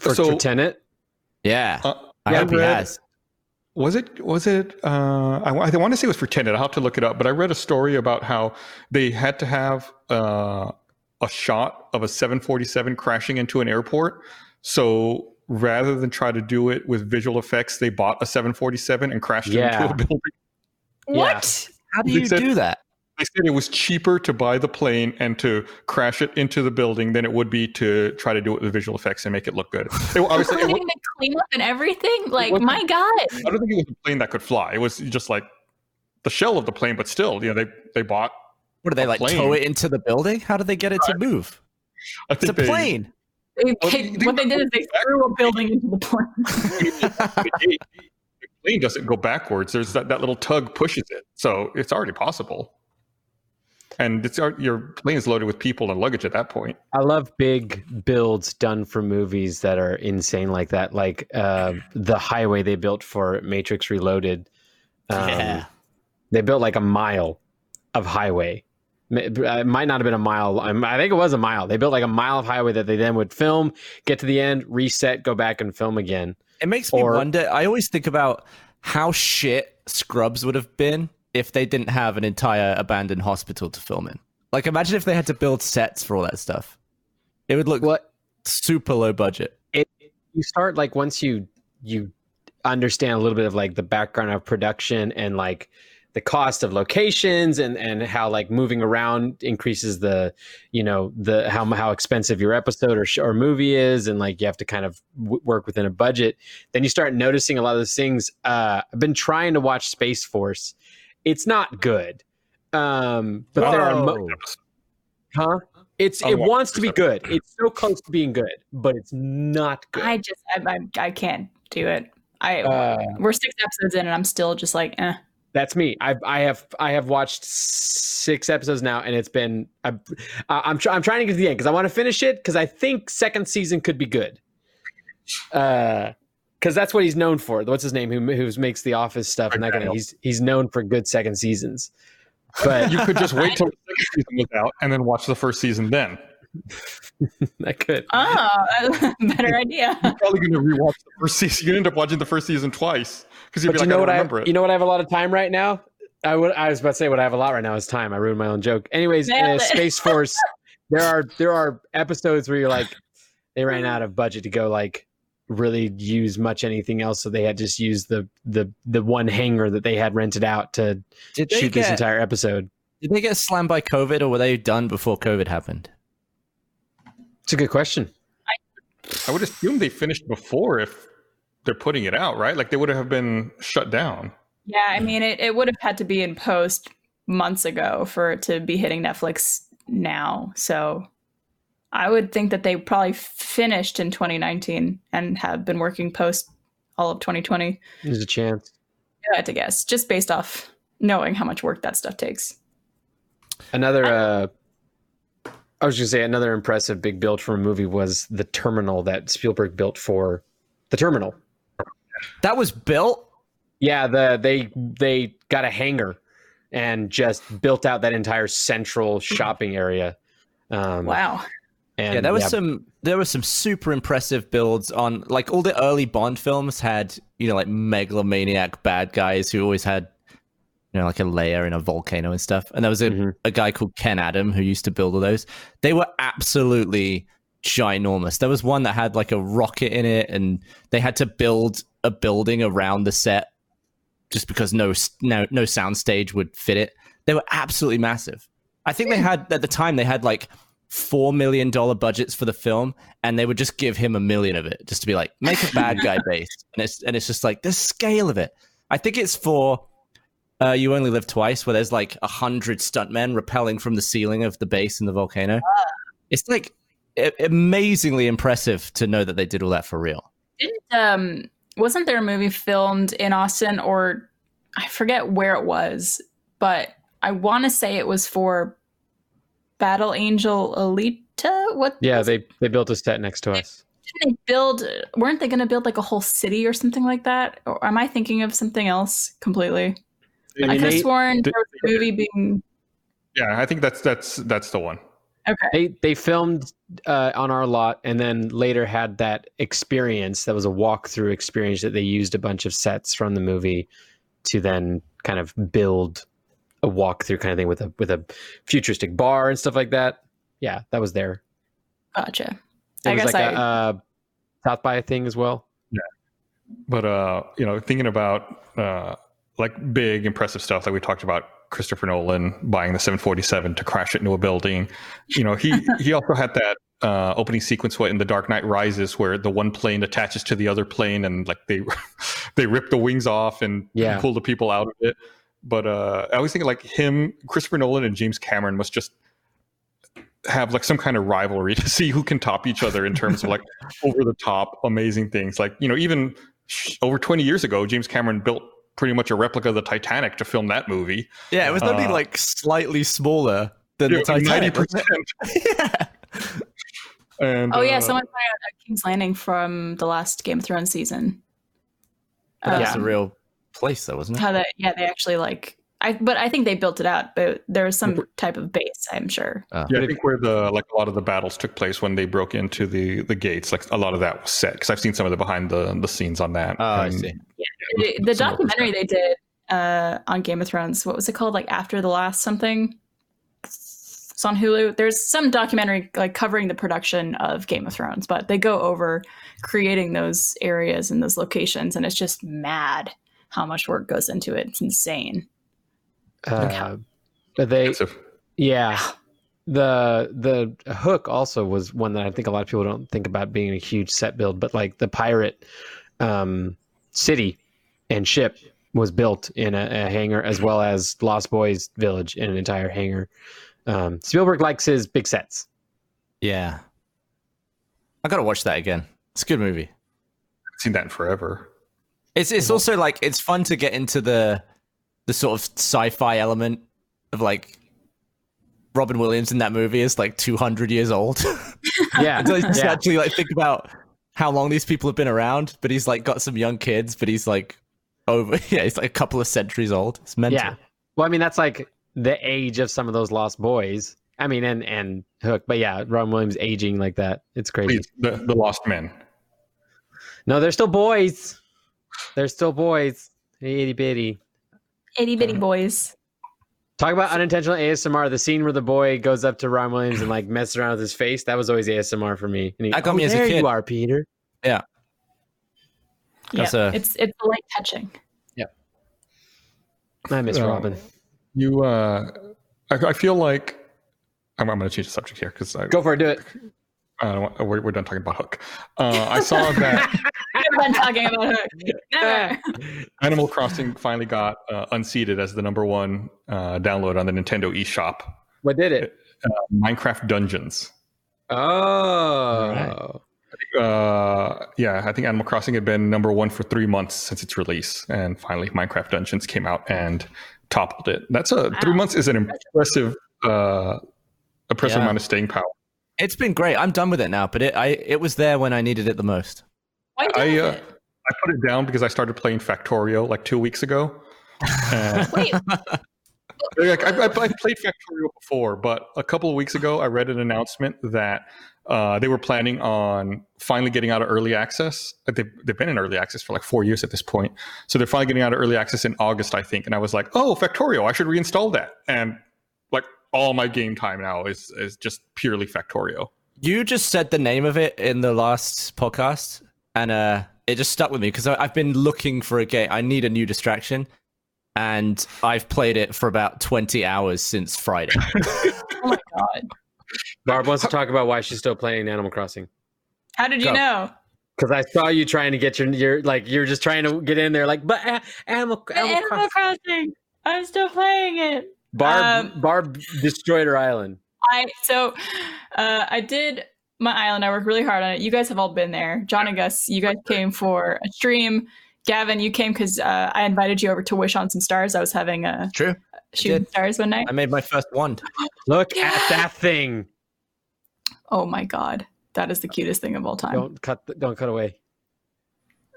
For, so for Tenet. Yeah. uh, I I hope he has. Was it was it uh, I, I want to say it was for Tenet. I'll have to look it up. But I read a story about how they had to have uh, a shot of a 747 crashing into an airport. So rather than try to do it with visual effects, they bought a 747 and crashed it into a building. What? How do you said- do that? They said it was cheaper to buy the plane and to crash it into the building than it would be to try to do it with visual effects and make it look good. It, obviously, it, wa- Including the cleanup and everything? Like, my God. I don't think it was a plane that could fly. It was just like the shell of the plane, but still, you know, they they bought. What do they A like plane. tow it into the building? How do they get it to move? I It's a they, plane. They, Well, they- they- what they did is they threw a building into the plane. the the plane doesn't go backwards. There's that, that little tug pushes it, so it's already possible. And it's your plane is loaded with people and luggage at that point. I love big builds done for movies that are insane like that, like uh, the highway they built for Matrix Reloaded. Um, Yeah. they built like a mile of highway. It might not have been a mile. I'm- I think it was a mile. They built like a mile of highway that they then would film, get to the end, reset, go back and film again. It makes me Or- wonder. I always think about how shit Scrubs would have been if they didn't have an entire abandoned hospital to film in. Like, imagine if they had to build sets for all that stuff. It would look What super low budget. it you start like once you you understand a little bit of like the background of production and like the cost of locations and and how like moving around increases the you know the how how expensive your episode or sh- or movie is and like you have to kind of w- work within a budget then you start noticing a lot of those things uh i've been trying to watch space force it's not good um but there are mo- huh it's it wants to be good it's so close to being good but it's not good I just, I, I, I can't do it. I Uh, We're six episodes in and I'm still just like, eh. That's me. I've I have I have watched six episodes now, and it's been I'm I'm, try, I'm trying to get to the end because I want to finish it because I think second season could be good. Uh, because that's what he's known for. What's his name? Who who makes the Office stuff and that kind of. He's he's known for good second seasons. But You could just wait till the second season was out and then watch the first season. Then I could. Oh, better idea. you're probably going to rewatch the first season. You end up watching the first season twice because you'll But be you like, know I what don't I remember it. you know what I have a lot of time right now. I would I was about to say what I have a lot right now is time. I ruined my own joke. Anyways, uh, Space Force. there are there are episodes where you're like they ran out of budget to go like really use much anything else, so they had just used the the the one hangar that they had rented out to Did they shoot this entire episode. did they get slammed by COVID or were they done before COVID happened? It's a good question. I would assume they finished before if they're putting it out, right? Like they would have been shut down. Yeah, I mean, it, it would have had to be in post months ago for it to be hitting Netflix now. So I would think that they probably finished in 2019 and have been working post all of 2020. There's a chance. I had to guess, just based off knowing how much work that stuff takes. Another uh I was gonna say another impressive big build for a movie was the terminal that Spielberg built for the terminal. That was built. Yeah, the they they got a hangar and just built out that entire central shopping area. Um, Wow. And yeah, there was some there were some super impressive builds on like all the early Bond films had you know like megalomaniac bad guys who always had you know like a layer in a volcano and stuff. And there was a, Mhm. a guy called Ken Adam who used to build all those. They were absolutely ginormous. There was one that had like a rocket in it, and they had to build a building around the set just because no no no soundstage would fit it. They were absolutely massive. I think they had at the time they had like four million dollar budgets for the film, and they would just give him a million of it just to be like make a bad guy base, and it's and it's just like the scale of it. I think it's for uh, you only live twice, where there's like a hundred stuntmen rappelling from the ceiling of the base in the volcano. It's like a- amazingly impressive to know that they did all that for real. Didn't um wasn't there a movie filmed in Austin or I forget where it was, but I want to say it was for Battle Angel Alita. What? yeah, was they they built a set next to us. didn't they build? Weren't they going to build like a whole city or something like that? Or am I thinking of something else completely? I I, mean, could have sworn they- there was a movie being. Yeah, I think that's that's that's the one. Okay. They they filmed uh, on our lot and then later had that experience that was a walkthrough experience that they used a bunch of sets from the movie to then kind of build a walkthrough kind of thing with a with a futuristic bar and stuff like that. Yeah, that was there. Gotcha. It I was guess like I- a uh, South by thing as well. Yeah, But uh, you know, thinking about uh, like big impressive stuff like we talked about Christopher Nolan buying the 747 to crash it into a building. You know, he he also had that uh, opening sequence what in The Dark Knight Rises where the one plane attaches to the other plane and like they they rip the wings off and Yeah. pull the people out of it. But uh, I always think like him, Christopher Nolan and James Cameron must just have like some kind of rivalry to see who can top each other in terms of like over the top amazing things. Like you know, even over 20 years ago, James Cameron built pretty much a replica of the Titanic to film that movie. Yeah, it was only Uh, like slightly smaller than Yeah, the Titanic. 90%. yeah. And, Oh yeah, uh, someone pointed out King's Landing from the last Game of Thrones season. That's Um, a real place, though, wasn't it? how that yeah they actually like I but I think they built it out, but there was some type of base, I'm sure. Uh, Yeah, I think where the like a lot of the battles took place when they broke into the the gates, like a lot of that was set because I've seen some of the behind the the scenes on that. Oh, I And see. The, the some of it was documentary they did uh, on Game of Thrones, what was it called? Like After the Last something. It's on Hulu. There's some documentary like covering the production of Game of Thrones, but they go over creating those areas and those locations, and it's just mad how much work goes into it. It's insane. Uh, but they expensive. Yeah. The the hook also was one that I think a lot of people don't think about being a huge set build, but like the pirate um, city and ship was built in a, a hangar as well as Lost Boys village in an entire hangar. Um, Spielberg likes his big sets. Yeah. I gotta watch that again. It's a good movie. I've seen that in forever. It's it's also like it's fun to get into the the sort of sci-fi element of like Robin Williams in that movie is like 200 years old. Yeah, So just yeah. actually like think about how long these people have been around, but he's like got some young kids, but he's like over yeah, he's like a couple of centuries old. It's mental. yeah. Well, I mean that's like the age of some of those Lost Boys. I mean, and and Hook, but yeah, Robin Williams aging like that, it's crazy. Please, the, the Lost Men. No, they're still boys. They're still boys. Itty bitty. Itty bitty boys. Talk about unintentional ASMR. The scene where the boy goes up to Ron Williams and like messes around with his face. That was always ASMR for me. And he, That got me "Oh, as a there kid." You are Peter. Yeah, That's a- it's it's light touching. Yeah. I miss Oh. Robin. You, uh, I, I feel like I'm, I'm going to change the subject here because I, Go for it. Do it. I don't want, we're, we're done talking about Hook. Uh, I saw that Never done talking about Hook. Never. Animal Crossing finally got uh, unseated as the number one uh, download on the Nintendo eShop. What did it? Minecraft Dungeons. Oh. Uh, yeah, I think Animal Crossing had been number one for three months since its release, and finally Minecraft Dungeons came out and toppled it. That's a three months is an impressive, uh, impressive Yeah. amount of staying power. It's been great. I'm done with it now, but it I it was there when I needed it the most. I uh. I put it down because I started playing Factorio like two weeks ago. Uh, Wait, like, I, I, I played Factorio before, but a couple of weeks ago, I read an announcement that uh, they were planning on finally getting out of early access. Uh, They've, they've been in early access for like four years at this point. So they're finally getting out of early access in August, I think. And I was like, oh, Factorio, I should reinstall that. And like all my game time now is, is just purely Factorio. You just said the name of it in the last podcast, and uh, it just stuck with me because I've been looking for a game. I need a new distraction, and I've played it for about 20 hours since Friday. oh my god. Barb wants to talk about why she's still playing Animal Crossing. How did you Go. know? Because I saw you trying to get your, your like you're just trying to get in there, like, but uh, Animal, Animal, Animal Crossing. Crossing. I'm still playing it. Barb, Um, Barb destroyed her island. I so uh, I did my island. I worked really hard on it. You guys have all been there. John and Gus, you guys came for a stream. Gavin, you came because uh, I invited you over to wish on some stars. I was having a True. shooting did. stars one night. I made my first wand. Look Yeah. at that thing. Oh my god, that is the cutest thing of all time. Don't cut. Don't cut away.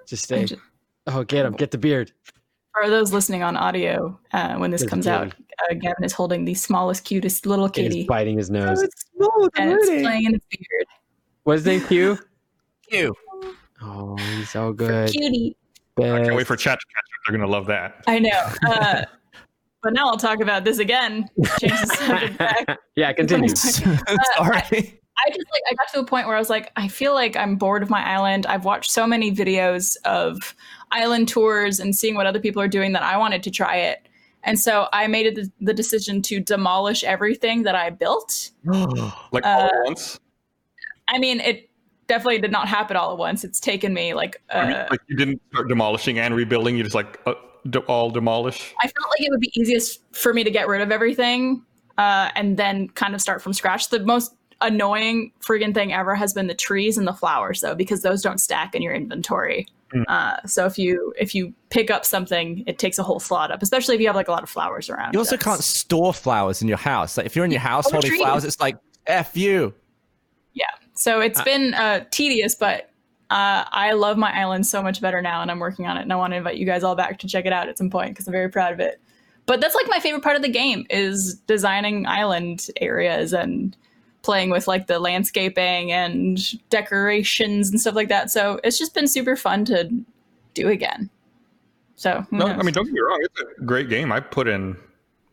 Just stay. ju- Oh, get him! Get the beard. For those listening on audio, uh, when this It's comes out, uh, Gavin is holding the smallest, cutest little It is kitty, biting his nose. and it's playing in its beard. What's his name? Q. You. Oh, he's so good. Cutie. I can't wait for chat to catch up. They're gonna love that. I know. Uh, but now I'll talk about this again. Change the subject back. yeah, continue. Sorry. I just like I got to a point where I was like, I feel like I'm bored of my island. I've watched so many videos of island tours and seeing what other people are doing that I wanted to try it. And so I made the, the decision to demolish everything that I built. Like all Uh, at once. I mean, it definitely did not happen all at once. It's taken me like I mean, uh, like you didn't start demolishing and rebuilding. You just like uh, d- all demolish. I felt like it would be easiest for me to get rid of everything uh, and then kind of start from scratch. The most annoying friggin' thing ever has been the trees and the flowers, though, because those don't stack in your inventory. Mm. Uh, so if you if you pick up something, it takes a whole slot up, especially if you have like a lot of flowers around. You also can't store flowers in your house. Like if you're in your house holding flowers, it's like f you. Yeah. So it's Uh, been uh, tedious, but uh, I love my island so much better now, and I'm working on it. And I want to invite you guys all back to check it out at some point because I'm very proud of it. But that's like my favorite part of the game is designing island areas and playing with like the landscaping and decorations and stuff like that. So it's just been super fun to do again. So who No, knows? I mean don't get me wrong. It's a great game. I put in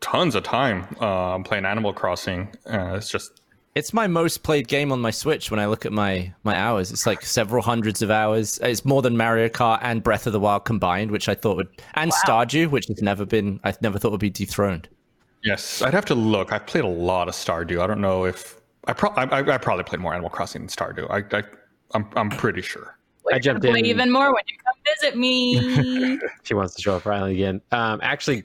tons of time uh, playing Animal Crossing. Uh, it's just It's my most played game on my Switch when I look at my my hours. It's like several hundreds of hours. It's more than Mario Kart and Breath of the Wild combined, which I thought would and Stardew, which has never been I never thought would be dethroned. yes. I'd have to look. I've played a lot of Stardew. I don't know if I, pro- I, I, I probably played more Animal Crossing than Stardew. I, I I'm I'm pretty sure. We're I jumped gonna play in- even more when you come visit me. she wants to show up for Island again. Um, actually,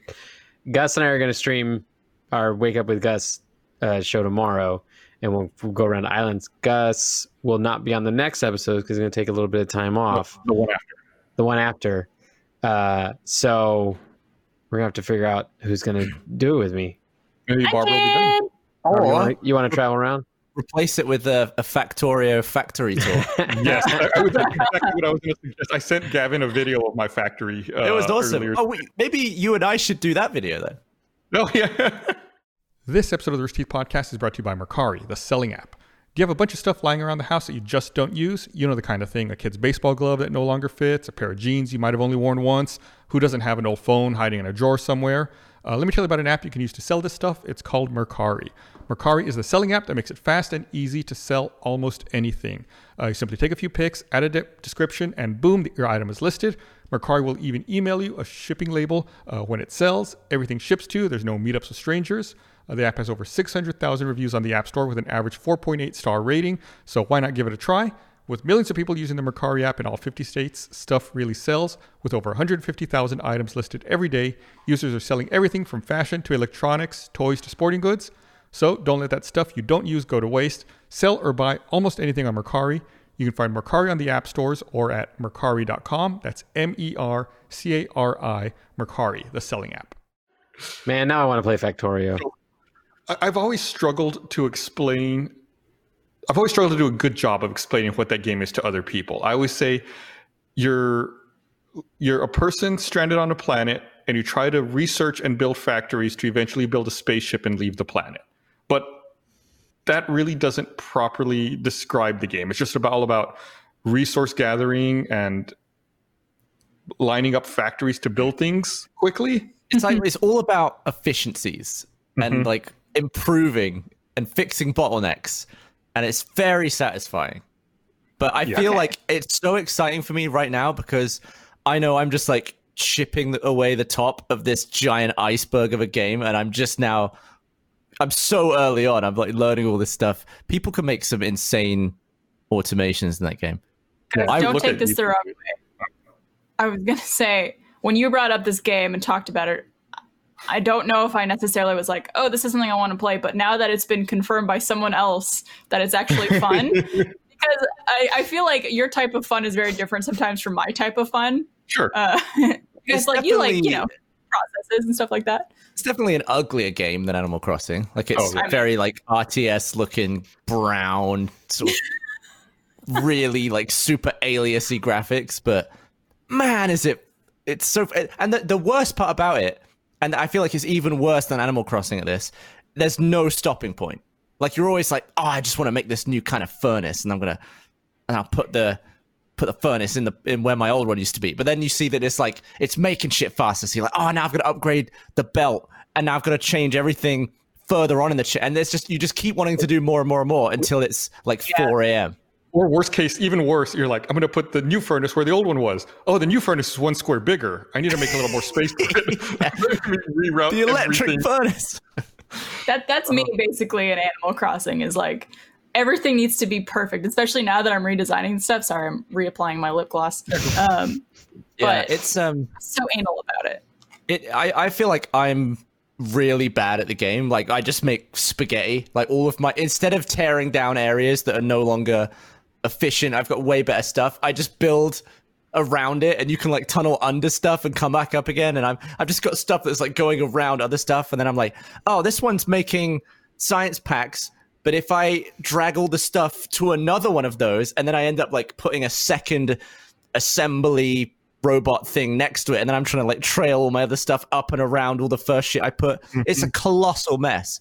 Gus and I are going to stream our Wake Up with Gus uh, show tomorrow, and we'll, we'll go around islands. Gus will not be on the next episode because he's going to take a little bit of time off. The one after. The one after. Uh, so we're gonna have to figure out who's going to do it with me. Maybe I Barbara will be done. can. Barbara, you Or wanna- you want to travel around? Replace it with a, a Factorio factory tour. Yes, I, I was exactly what I was going to suggest. I sent Gavin a video of my factory. Uh, it was awesome. earlier. Oh, wait, maybe you and I should do that video then. Oh, yeah. this episode of the Rooster Teeth Podcast is brought to you by Mercari, the selling app. Do you have a bunch of stuff lying around the house that you just don't use? You know the kind of thing a kid's baseball glove that no longer fits, a pair of jeans you might have only worn once, who doesn't have an old phone hiding in a drawer somewhere? Uh, let me tell you about an app you can use to sell this stuff. It's called Mercari. Mercari is the selling app that makes it fast and easy to sell almost anything. Uh, you simply take a few pics, add a de- description, and boom, your item is listed. Mercari will even email you a shipping label uh, when it sells. Everything ships to you. There's no meetups with strangers. Uh, the app has over 600,000 reviews on the App Store with an average 4.8 star rating. So why not give it a try? With millions of people using the Mercari app in all 50 states, stuff really sells. With over 150,000 items listed every day, users are selling everything from fashion to electronics, toys to sporting goods. So don't let that stuff you don't use go to waste. Sell or buy almost anything on Mercari. You can find Mercari on the app stores or at mercari.com. That's M E R C A R I, Mercari, the selling app. Man, now I want to play Factorio. I- I've always struggled to explain. I've always struggled to do a good job of explaining what that game is to other people. I always say you're you're a person stranded on a planet and you try to research and build factories to eventually build a spaceship and leave the planet. But that really doesn't properly describe the game. It's just about all about resource gathering and lining up factories to build things quickly. It's like it's all about efficiencies and Mhm. like improving and fixing bottlenecks, and it's very satisfying. But I Yeah. feel like it's so exciting for me right now because I know I'm just like chipping away the top of this giant iceberg of a game, and I'm just now. I'm so early on. I'm like learning all this stuff. People can make some insane automations in that game. Don't take this the wrong way. I was gonna say when you brought up this game and talked about it, I don't know if I necessarily was like, "Oh, this is something I want to play," but now that it's been confirmed by someone else that it's actually fun, because I, I feel like your type of fun is very different sometimes from my type of fun. Sure. Uh, It's like you like you know processes and stuff like that. It's definitely an uglier game than Animal Crossing. Like it's Oh, yeah. very like RTS looking brown, sort of really like super aliasy graphics, but man, is it it's so and the, the worst part about it and i feel like it's even worse than animal crossing at this there's no stopping point like you're always like oh i just want to make this new kind of furnace and i'm gonna and i'll put the put the furnace in the in where my old one used to be but then you see that it's like it's making shit faster so you're like oh now i've got to upgrade the belt and now i've got to change everything further on in the shit and there's just you just keep wanting to do more and more and more until it's like Yeah. 4 a.m Or worst case, even worse, you're like, I'm going to put the new furnace where the old one was. Oh, the new furnace is one square bigger. I need to make a little more space for it. Reroute the electric everything. furnace That that's me uh-huh. basically in Animal Crossing is like everything needs to be perfect, especially now that I'm redesigning stuff. Sorry, I'm reapplying my lip gloss. Um, yeah But- it's um so anal about it. it I, I feel like I'm really bad at the game. Like I just make spaghetti. Like all of my instead of tearing down areas that are no longer efficient, I've got way better stuff. I just build around it and you can like tunnel under stuff and come back up again and I'm I've just got stuff that's like going around other stuff and then I'm like, "Oh, this one's making science packs." But if I drag all the stuff to another one of those and then I end up like putting a second assembly robot thing next to it and then I'm trying to like trail all my other stuff up and around all the first shit I put. Mm-hmm. It's a colossal mess.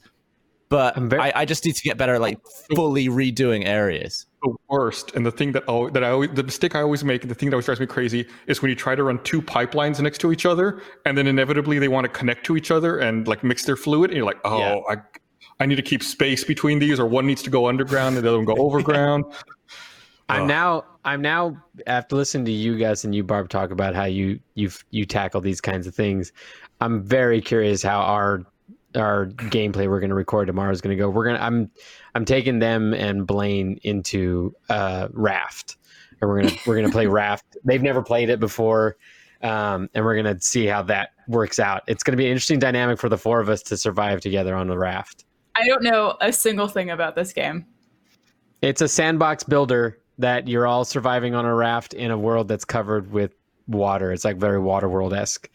But very- I, I just need to get better at like fully redoing areas. the worst and the thing that that I always the mistake I always make and the thing that always drives me crazy is when you try to run two pipelines next to each other and then inevitably they want to connect to each other and like mix their fluid and you're like oh Yeah. I I need to keep space between these or one needs to go underground and the other one go overground. I'm Oh. now I'm now after listening to you guys and you Barb talk about how you you you tackle these kinds of things. I'm very curious how our our gameplay we're going to record tomorrow is going to go. We're going to I'm I'm taking them and Blaine into uh Raft. And we're going to we're going to play Raft. They've never played it before. Um, and we're going to see how that works out. It's going to be an interesting dynamic for the four of us to survive together on the raft. I don't know a single thing about this game. It's a sandbox builder that you're all surviving on a raft in a world that's covered with water. It's like very Waterworld esque.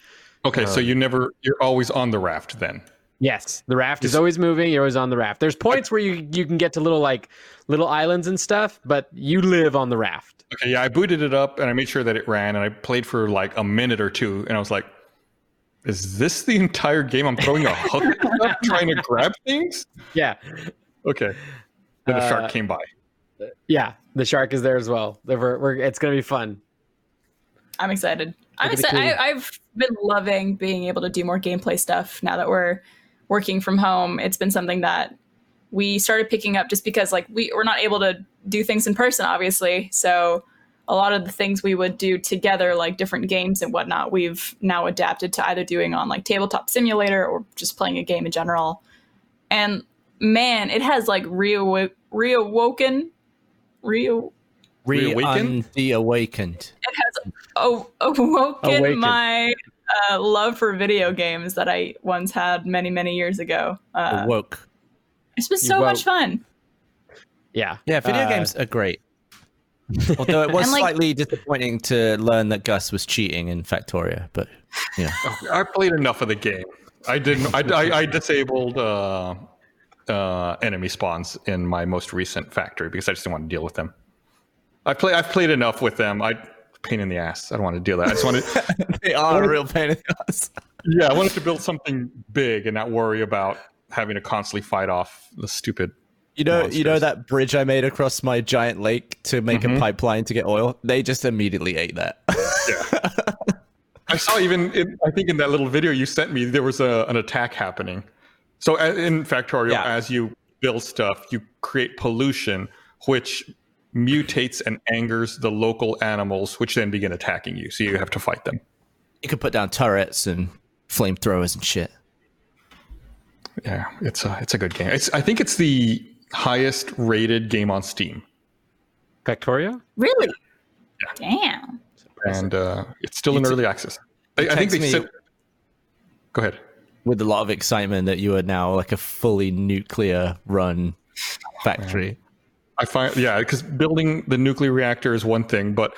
Okay, so Um, you never you're always on the raft then. Yes, the raft is always moving. You're always on the raft. There's points where you you can get to little like little islands and stuff, but you live on the raft. Okay, yeah, I booted it up and I made sure that it ran and I played for like a minute or two and I was like is this the entire game? I'm throwing a hook at stuff, trying to grab things? Yeah, Okay. Then the Uh, shark came by. yeah. The shark is there as well. We're, we're, it's gonna be fun. I'm excited. I'm Look at the excited. kitty. I, I've been loving being able to do more gameplay stuff now that we're working from home. It's been something that we started picking up just because like we we're not able to do things in person, obviously. So a lot of the things we would do together, like different games and whatnot, we've now adapted to either doing on like tabletop simulator or just playing a game in general. And man, it has like reawo- reawoken, reo Reawakened? Re-awakened. it has oh, awoken Awakened. my uh, love for video games that I once had many, many years ago. Uh, Awoke. it's been so much fun. Yeah, Yeah, video Uh, games are great. Although it was like- slightly disappointing to learn that Gus was cheating in Factorio, but yeah. I played enough of the game. I didn't. I, I, I disabled uh, uh, enemy spawns in my most recent factory because I just didn't want to deal with them. I play. I've played enough with them. I pain in the ass. I don't want to deal with that. I just wanted. they are a real pain in the ass. yeah, I wanted to build something big and not worry about having to constantly fight off the stupid. You know, you know that bridge I made across my giant lake to make Mhm. a pipeline to get oil? They just immediately ate that. Yeah. I saw even. In, I think in that little video you sent me, there was a, an attack happening. So in Factorio, Yeah. as you build stuff, you create pollution, which mutates and angers the local animals, which then begin attacking you. So you have to fight them. you could put down turrets and flamethrowers and shit. Yeah, it's a it's a good game. It's I think it's the highest rated game on Steam, Factorio. Really? Damn. and uh, it's still You in early access. I, I think they me- said. Go ahead. With a lot of excitement that you are now like a fully nuclear run factory. I find yeah, because building the nuclear reactor is one thing, but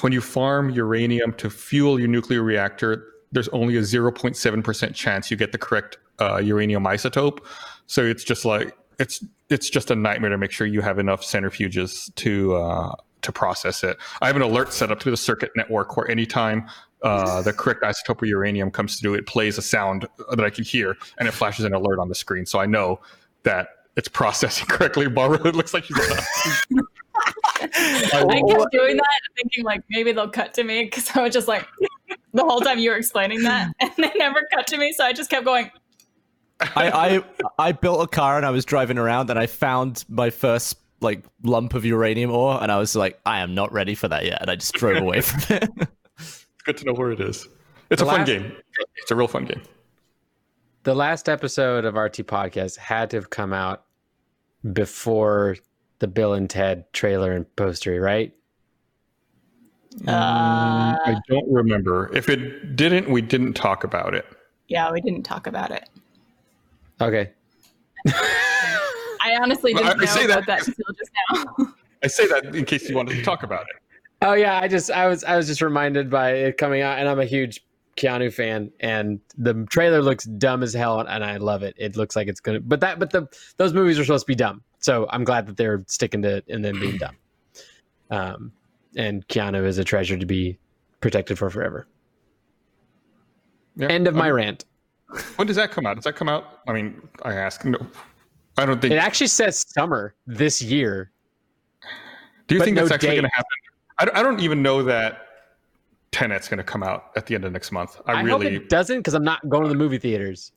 when you farm uranium to fuel your nuclear reactor, there's only a 0.7% chance you get the correct uh, uranium isotope. So it's just like it's it's just a nightmare to make sure you have enough centrifuges to uh, to process it. I have an alert set up to the circuit network where anytime uh, the correct isotope of uranium comes through, it plays a sound that I can hear, and it flashes an alert on the screen, so I know that it's processing correctly. Barbara, it looks like she's. I kept doing that, thinking like maybe they'll cut to me because I was just like the whole time you were explaining that, and they never cut to me, so I just kept going. I, I I built a car and I was driving around and I found my first like lump of uranium ore and I was like, I am not ready for that yet, and I just drove away from it. It's good to know where it is. It's The a fun game. It's a real fun game. The last episode of RT Podcast had to have come out before the Bill and Ted trailer and poster, right? Uh, I don't remember. If it didn't, we didn't talk about it. yeah, we didn't talk about it. Okay. I honestly didn't I know say about that- that until just now. I say that in case you wanted to talk about it. Oh yeah, I just I was I was just reminded by it coming out, and I'm a huge Keanu fan, and the trailer looks dumb as hell, and I love it. It looks like it's gonna, but that but the those movies are supposed to be dumb, so I'm glad that they're sticking to it and then being dumb. Um, and Keanu is a treasure to be protected for forever. Yeah. End of my Um, rant. When does that come out? Does that come out? I mean, I ask. No, I don't think. It actually says summer this year. do you think no that's actually going to happen? I don't, I don't even know that Tenet's going to come out at the end of next month. I, I, really, hope it doesn't because I'm not going to the movie theaters.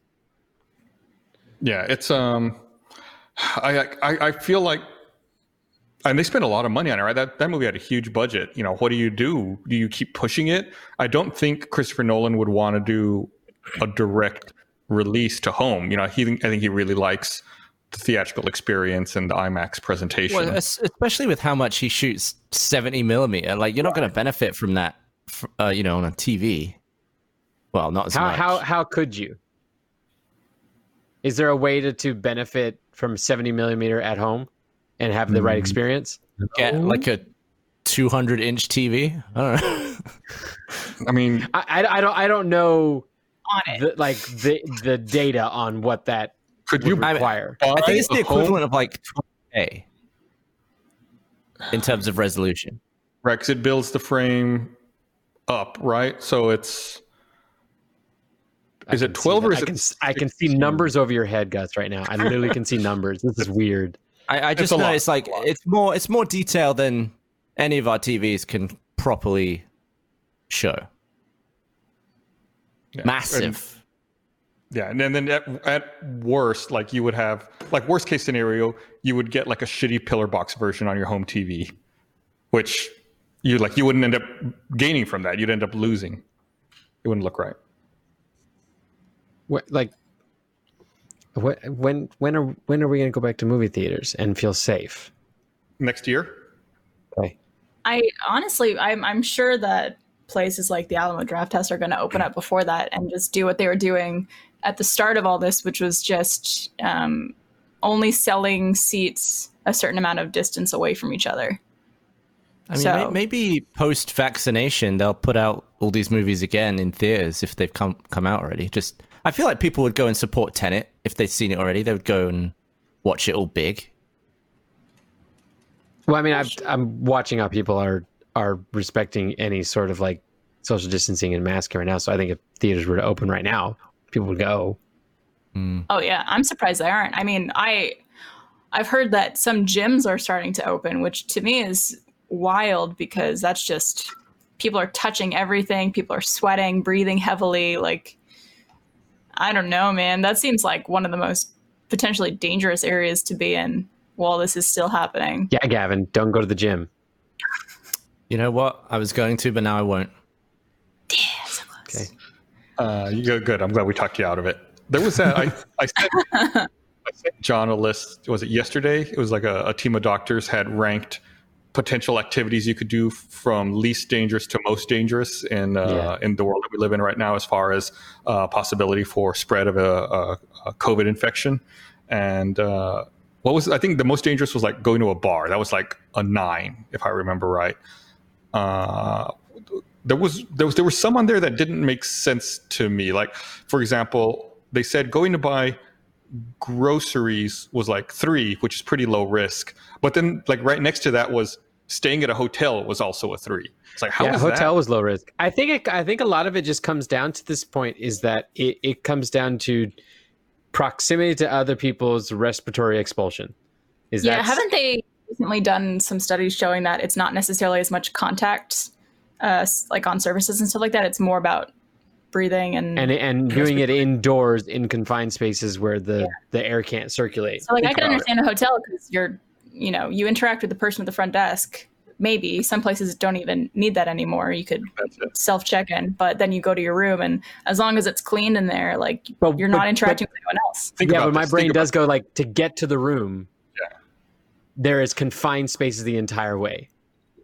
yeah, it's um, I I I feel like, and they spent a lot of money on it, right? That that movie had a huge budget. You know, what do you do? Do you keep pushing it? I don't think Christopher Nolan would want to do a direct release to home. You know, he I think he really likes the theatrical experience and the IMAX presentation. well, especially with how much he shoots 70 millimeter, like you're not going to benefit from that, uh, you know, on a TV. Well, not as How much. how how could you? Is there a way to, to benefit from 70 millimeter at home and have the right Mm. experience? get like a 200 inch TV? I don't know. I mean, I, I, I don't I don't know on it. the, like the the data on what that could you require. I think it's the a home- equivalent of like 12K in terms of resolution. Right, 'cause it builds the frame up, right? So it's Is it 12 or that. is I it can, s- I can see numbers over your head, Gus, right now. I literally can see numbers. This is weird. I, I just a know lot. it's like it's more it's more detail than any of our TVs can properly show. Yeah, Massive. and- yeah, and then, then at, at worst, like you would have, like worst case scenario, you would get like a shitty pillar box version on your home TV, which you like you wouldn't end up gaining from that. You'd end up losing. It wouldn't look right. What like what when when are when are we gonna go back to movie theaters and feel safe? Next year, Okay. I honestly, I'm I'm sure that places like the Alamo Draft House are going to open up before that and just do what they were doing at the start of all this, which was just um, only selling seats a certain amount of distance away from each other. I mean, So- may- maybe post vaccination they'll put out all these movies again in theaters if they've come come out already. Just I feel like people would go and support Tenet if they'd seen it already. They would go and watch it all big. Well, I mean, I've, I'm watching how people are are respecting any sort of like social distancing and masking right now. So I think if theaters were to open right now, people would go. Mm. Oh yeah, I'm surprised they aren't. I mean, I I've heard that some gyms are starting to open, which to me is wild because that's just people are touching everything, people are sweating, breathing heavily, like I don't know, man. That seems like one of the most potentially dangerous areas to be in while this is still happening. Yeah, Gavin, don't go to the gym. You know what? I was going to, but now I won't. Okay. uh, you go good. I'm glad we talked you out of it. There was that I I sent, I sent John a list. Was it yesterday? It was like a, a team of doctors had ranked potential activities you could do from least dangerous to most dangerous in uh, Yeah. in the world that we live in right now, as far as uh, possibility for spread of a, a, a COVID infection. And uh, what was I think the most dangerous was like going to a bar. That was like a nine, if I remember right. Uh, there was there was there was some on there that didn't make sense to me. Like, for example, they said going to buy groceries was like three, which is pretty low risk. But then, like right next to that was staying at a hotel was also a three. It's like how yeah, is hotel that? was low risk. I think it, I think a lot of it just comes down to this point is that it, it comes down to proximity to other people's respiratory expulsion. Is Yeah, that haven't they recently done some studies showing that it's not necessarily as much contact, uh, like on surfaces and stuff like that. It's more about breathing and. and and doing it indoors in confined spaces where the the air can't circulate. so, like, I can about it. understand a hotel because you're, you know, you interact with the person at the front desk. Maybe some places don't even need that anymore. You could self check in, but then you go to your room, and as long as it's clean in there, like But- you're but- not interacting with anyone else. Yeah, but my this. brain Think does go like to get to the room. Yeah. There is confined spaces the entire way.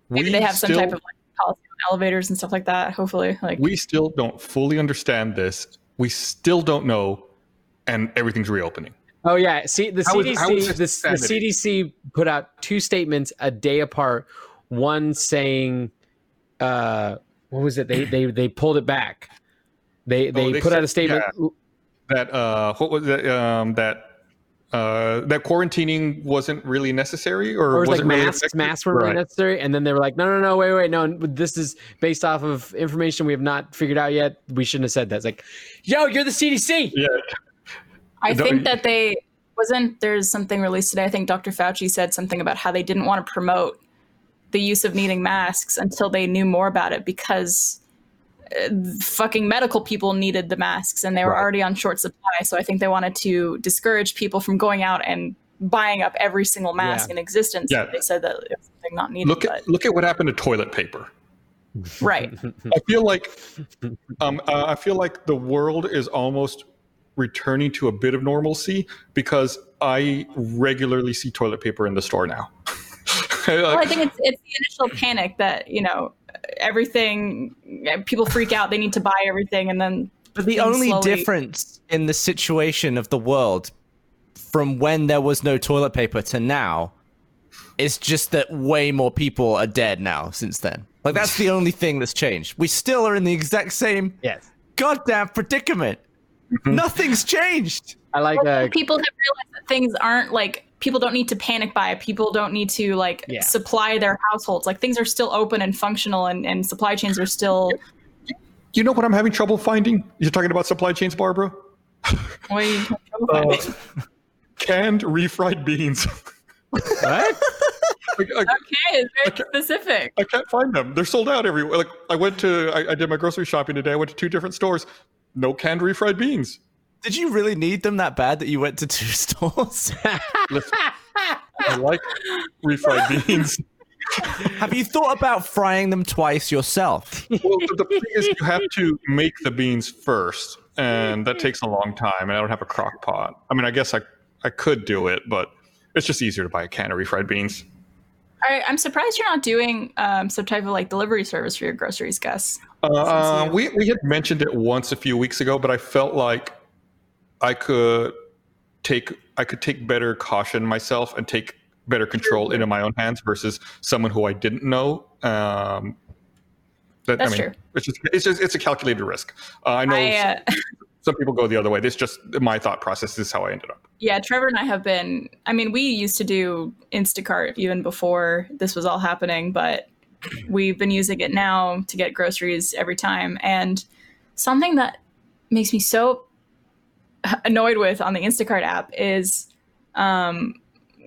Maybe We they have some still- type of like policy on elevators and stuff like that. Hopefully, like we still don't fully understand this. We still don't know, and everything's reopening. Oh yeah, see the How is- CDC how is the, the? CDC put out two statements a day apart. One saying, uh, what was it? They they they pulled it back. They they, Oh, they put out a statement. That uh, what was that? Um, that uh, that quarantining wasn't really necessary, or, Or it was like wasn't really masks, effective? masks were really Right. necessary, and then they were like, "No, no, no, wait, wait, no. This is based off of information we have not figured out yet. We shouldn't have said that." It's like, "Yo, you're the CDC." Yeah, I Don't- think that they wasn't there's something released today. I think Dr. Fauci said something about how they didn't want to promote the use of needing masks until they knew more about it because fucking medical people needed the masks and they were Right. already on short supply. So I think they wanted to discourage people from going out and buying up every single mask Yeah. in existence. Yeah. They said that it was something not needed. look but, at look at what happened to toilet paper. right. I feel like um, uh, I feel like the world is almost returning to a bit of normalcy because I regularly see toilet paper in the store now. Well, I think it's it's the initial panic that you know everything people freak out. They need to buy everything, and then But the only slowly- difference in the situation of the world from when there was no toilet paper to now is just that way more people are dead now since then. Like that's the only thing that's changed. We still are in the exact same Yes, goddamn predicament. Nothing's changed. I like Well, uh, people have realized that things aren't like people don't need to panic buy. People don't need to like Yeah. supply their households. Like things are still open and functional, and, and supply chains are still. you know what I'm having trouble finding? You're talking about supply chains, Barbara. What are you having Uh, canned refried beans. what? I, I- okay, it's very specific. I can't find them. They're sold out everywhere. Like I went to, I, I did my grocery shopping today. I went to two different stores. No canned refried beans. Did you really need them that bad that you went to two stores? Listen, I like refried beans. Have you thought about frying them twice yourself? Well, the, the thing is, you have to make the beans first, and that takes a long time. And I don't have a crock pot. I mean, I guess I I could do it, but it's just easier to buy a can of refried beans. I, I'm surprised you're not doing um, some type of like delivery service for your groceries, Gus. Uh, you- we we had mentioned it once a few weeks ago, but I felt like I could take I could take better caution myself and take better control into my own hands versus someone who I didn't know. Um, that, That's I mean, true. It's just it's just it's a calculated risk. Uh, I know I, uh, some people go the other way. This just my thought process is how I ended up. Yeah, Trevor and I have been. I mean, we used to do Instacart even before this was all happening, but we've been using it now to get groceries every time. And something that makes me so annoyed with on the Instacart app is um,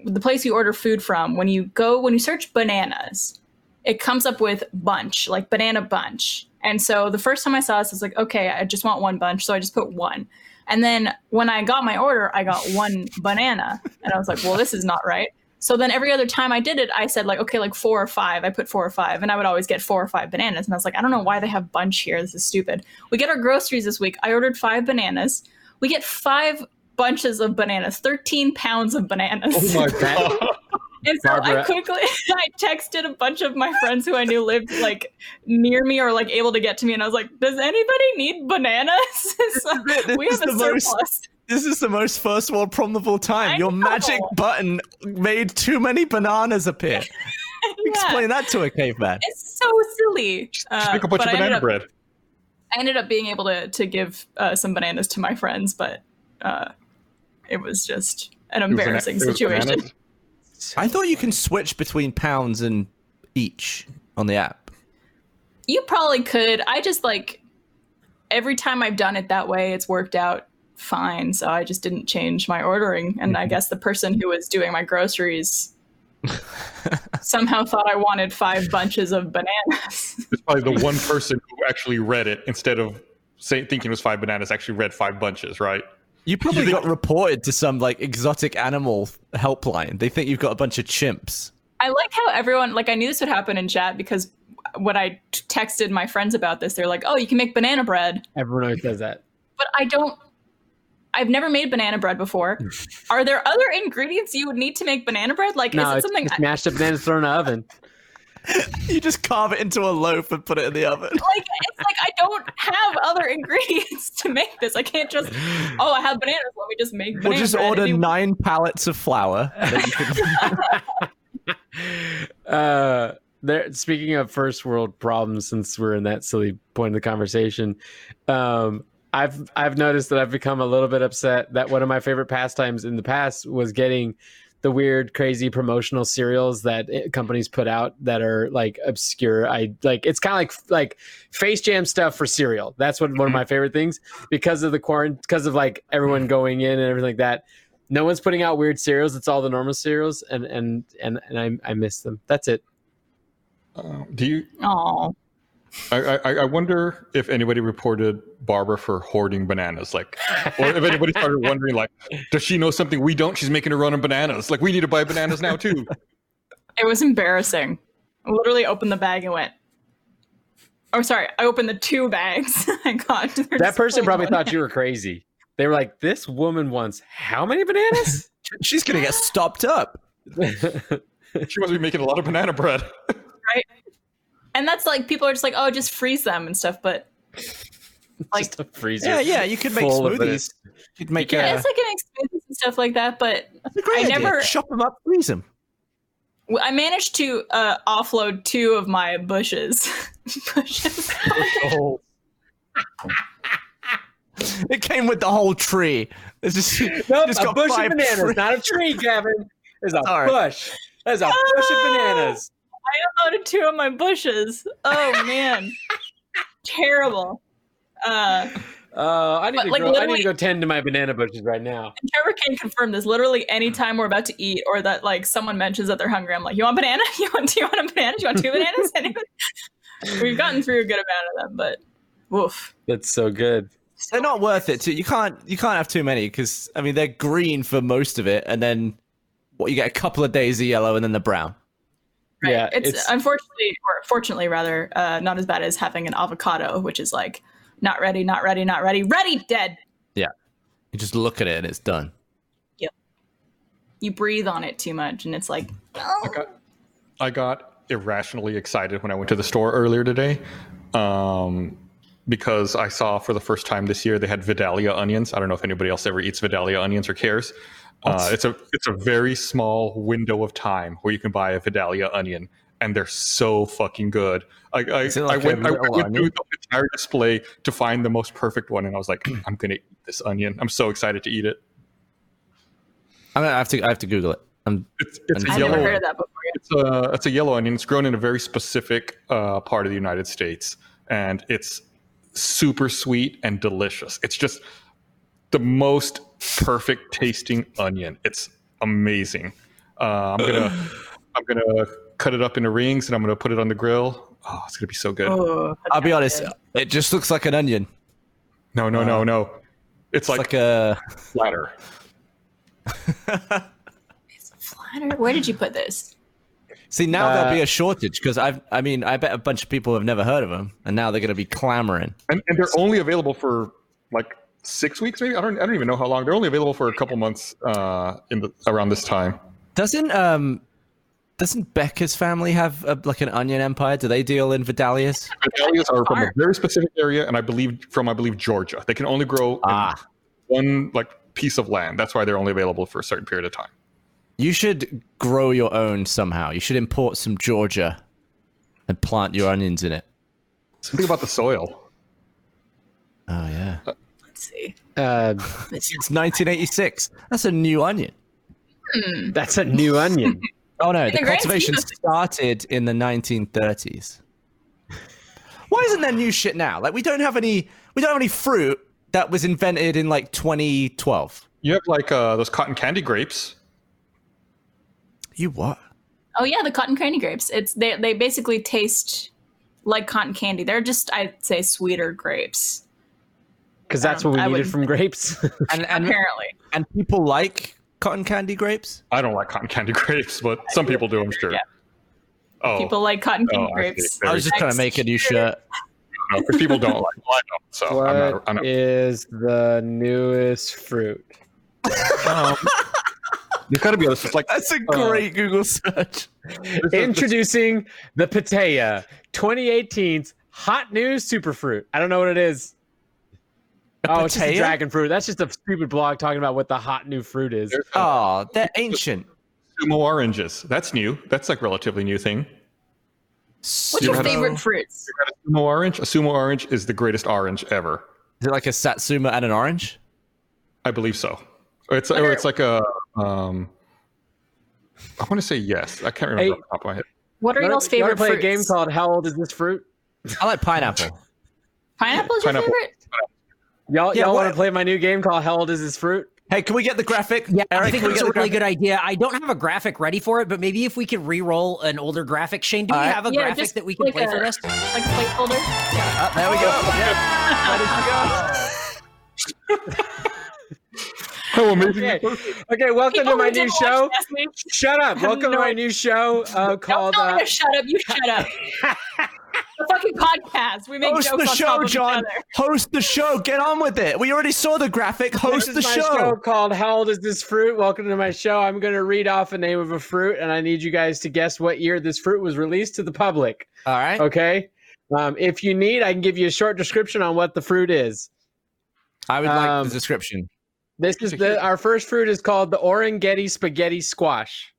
the place you order food from. When you go, when you search bananas, it comes up with bunch, like banana bunch. And so the first time I saw this, I was like, okay, I just want one bunch. So I just put one. And then when I got my order, I got one banana. And I was like, well, this is not right. So then every other time I did it, I said like, okay, like four or five. I put four or five, and I would always get four or five bananas. And I was like, I don't know why they have bunch here. This is stupid. We get our groceries this week. I ordered five bananas. We get five bunches of bananas, thirteen pounds of bananas. Oh my god! And so I quickly I texted a bunch of my friends who I knew lived like near me or like able to get to me, and I was like, "Does anybody need bananas? So This we have a the most- surplus." This is the most first world problem of all time. I Your know. magic button made too many bananas appear. Yeah. Explain that to a caveman. It's so silly. Just Uh, make a bunch but of banana up, bread. I ended up being able to to give uh, some bananas to my friends, but uh, it was just an It was an- embarrassing situation. I thought you can switch between pounds and each on the app. You probably could. I just like every time I've done it that way, it's worked out fine. So I just didn't change my ordering. And I guess the person who was doing my groceries somehow thought I wanted five bunches of bananas. It's probably the one person who actually read it instead of say, thinking it was five bananas actually read five bunches, right? You probably got reported to some like exotic animal helpline. They think you've got a bunch of chimps. I like how everyone like I knew this would happen in chat because when I t- texted my friends about this, they're like, "Oh, you can make banana bread," Everyone always does that. but I don't. I've never made banana bread before. Are there other ingredients you would need to make banana bread? Like, No, is it it's, something? it's mashed up bananas thrown in the oven. You just carve it into a loaf and put it in the oven. like it's like I don't have other ingredients to make this. I can't just oh I have bananas. Let me just make banana We'll just order It'd nine pallets of flour. that you can- uh there speaking of first world problems since we're in that silly point of the conversation um i've i've noticed that i've become a little bit upset that one of my favorite pastimes in the past was getting the weird crazy promotional cereals that eh, companies put out that are like obscure. I like it's kind of like like face jam stuff for cereal. That's what one of mm-hmm. my favorite things. Because of the quarantine because of like everyone mm-hmm. going in and everything like that no one's putting out weird cereals. It's all the normal cereals and and and, and I, I miss them. That's it. Um, do you? oh I, I, I wonder if anybody reported Barbara for hoarding bananas, like, or if anybody started wondering, like, does she know something we don't? She's making a run on bananas. Like, we need to buy bananas now too. It was embarrassing. I literally opened the bag and went. Oh, sorry. I opened the two bags I got. They're that person probably going thought you were crazy they were like this woman wants how many bananas She's gonna get stopped up. She must be making a lot of banana bread. Right. And that's like people are just like, oh, just freeze them and stuff. But like, just a freezer Yeah, yeah. You could make smoothies. You'd make yeah, a, it's like an experience and stuff like that. But That's a great I idea. never- chop them up, freeze them. I managed to uh, offload two of my bushes. bushes. Oh, It came with the whole tree. It's just, nope, just a bush five of bananas trees. not a tree Kevin there's a Sorry. bush there's a bush of bananas I unloaded two of my bushes. Oh man, terrible. Uh, uh, I need But, to like, go, I need to go tend to my banana bushes right now and Trevor can confirm this. Literally, anytime we're about to eat, or that like someone mentions that they're hungry, I'm like, "You want banana? You want? Do you want a banana? Do you want two bananas?" We've gotten through a good amount of them, but woof. that's so good They're not worth it. Too. You can't you can't have too many because I mean they're green for most of it, and then what you get a couple of days of yellow, and then the brown. Right. Yeah, it's, it's- unfortunately, or fortunately rather, uh, not as bad as having an avocado, which is like not ready, not ready, not ready, ready, dead. Yeah. You just look at it and it's done. Yep. You breathe on it too much, and it's like, I oh, got, I got irrationally excited when I went to the store earlier today, um, because I saw for the first time this year they had Vidalia onions. I don't know if anybody else ever eats Vidalia onions or cares. Uh, it's a it's a very small window of time where you can buy a Vidalia onion, and they're so fucking good. I I, Is like I went, a I little went through the entire display to find the most perfect one, and I was like, I'm gonna eat this onion. I'm so excited to eat it. I'm gonna have to I have to Google it. Um, It's, it's a I've yellow. never heard of that before. It's a it's a yellow onion. It's grown in a very specific uh, part of the United States, and it's super sweet and delicious. It's just the most perfect tasting onion. It's amazing. Uh, I'm gonna I'm gonna cut it up into rings and I'm gonna put it on the grill. Oh, it's gonna be so good. Oh, I'll be sounds honest, it just looks like an onion. No, no, no, no. It's It's like, like a flatter. it's Flatter. Where did you put this? see now there'll Uh, be a shortage because I've I mean I bet a bunch of people have never heard of them and now they're gonna be clamoring. And, and they're only available for like six weeks, maybe. I don't I don't even know how long. They're only available for a couple months uh, in the around this time. Doesn't um doesn't Becca's family have a, like an onion empire? Do they deal in Vidalias? Azaleas are from a very specific area, and I believe from I believe Georgia. They can only grow Ah. one like piece of land. That's why they're only available for a certain period of time. You should grow your own somehow. You should import some Georgia and plant your onions in it. Something about the soil. Oh yeah. Let's see. uh, It's 1986. That's a new onion. that's a new onion Oh no, In the the cultivation started in the 1930s. Why isn't there new shit now? Like we don't have any we don't have any fruit that was invented in like 2012. You have like uh, those cotton candy grapes. You what? Oh yeah, the cotton candy grapes. It's they they basically taste like cotton candy. They're just I'd say sweeter grapes. Because that's Um, what we I needed wouldn't- from grapes. And and Apparently, and people like cotton candy grapes? I don't like cotton candy grapes, but some people do. I'm sure. Yeah. Oh, people like cotton candy oh, grapes. There I was just trying to make a new shirt. go. because people don't like. Well, I don't. So I'm not. I'm not is the newest fruit? um, there's got to be other stuff like That's a Uh, great Google search. Introducing the Pitaya 2018's hot new superfruit. I don't know what it is. Oh, it's just a dragon fruit. That's just a stupid blog talking about what the hot new fruit is. there's a Oh, they're ancient. sumo oranges. That's new. That's like relatively new thing. What's You your had a- favorite fruits? You got a sumo orange. A sumo orange is the greatest orange ever. Is it like a satsuma and an orange? I believe so. It's or it's like a. Um, I want to say yes. I can't remember Hey. off the top of my head. What are You wanna- y'all's you wanna favorite play fruits? a game called How Old Is This Fruit? I like pineapple. Pineapple is your Pineapple. favorite? Y'all, Yeah, y'all want to play my new game called How Old Is This Fruit? Hey, can we get the graphic? Yeah, I think can we that's a really good idea. I don't have a graphic ready for it, but maybe if we could re-roll an older graphic. Shane, do we Alright. have a Yeah, graphic that we can like play a- for this? Like a placeholder? Uh, there we go. Yeah. Ready to go. How amazing! Okay, okay welcome People to my new show. watch last week, Shut up. have Welcome to my new show uh, Don't called. tell me Uh, to shut up. You shut up. the fucking podcast. We make Host jokes the on top show, of each John. other. Host the show. Get on with it. We already saw the graphic. Host this the is my show. called How Old Is This Fruit? Welcome to my show. I'm going to read off a name of a fruit, and I need you guys to guess what year this fruit was released to the public. All right. Okay. Um, if you need, I can give you a short description on what the fruit is. I would like Um, the description. This is the our first fruit is called the Orangetti spaghetti squash.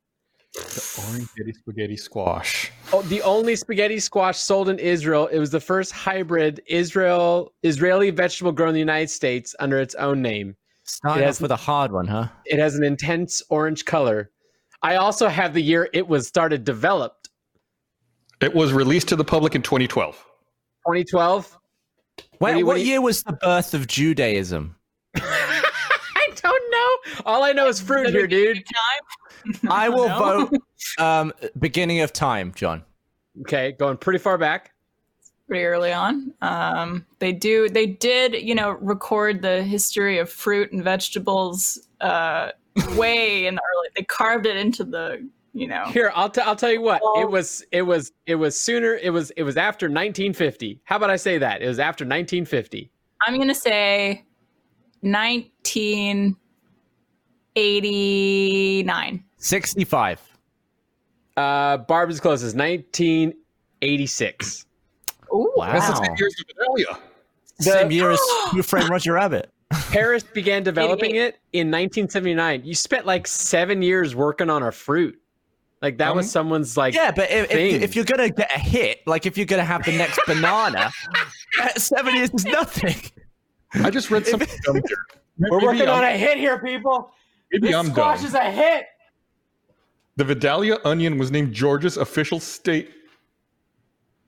The Orangetti spaghetti squash. Oh, the only spaghetti squash sold in Israel. It was the first hybrid Israel Israeli vegetable grown in the United States under its own name. Starting it off has- with a hard one, huh? It has an intense orange color. I also have the year it was started developed. It was released to the public in 2012. 2012. Wait, do what what do you- year was the birth of Judaism? I don't know. All I know is fruit here, dude. Time. I will No. vote um, beginning of time, John. Okay, going pretty far back. pretty early on. Um, they do they did you know record the history of fruit and vegetables uh, way in the early. They carved it into the you know. Here, I'll t- I'll tell you what. Well- It was it was it was sooner. It was it was after 1950. How about I say that? It was after 1950. I'm gonna say 1989. 65. Uh, Barb is closest. 1986. Ooh, Wow. That's the same year as the Vidalia. Same year as Who Framed Roger Rabbit. Hazera began developing it in 1979. You spent like seven years working on a fruit. Like that was someone's like. Yeah, but if, if, Thing. if you're going to get a hit, like if you're going to have the next banana, seven years is nothing. I just read something dumb here. We're working I'm, on a hit here, people. maybe This I'm squash dumb. is a hit. The Vidalia onion was named Georgia's official state.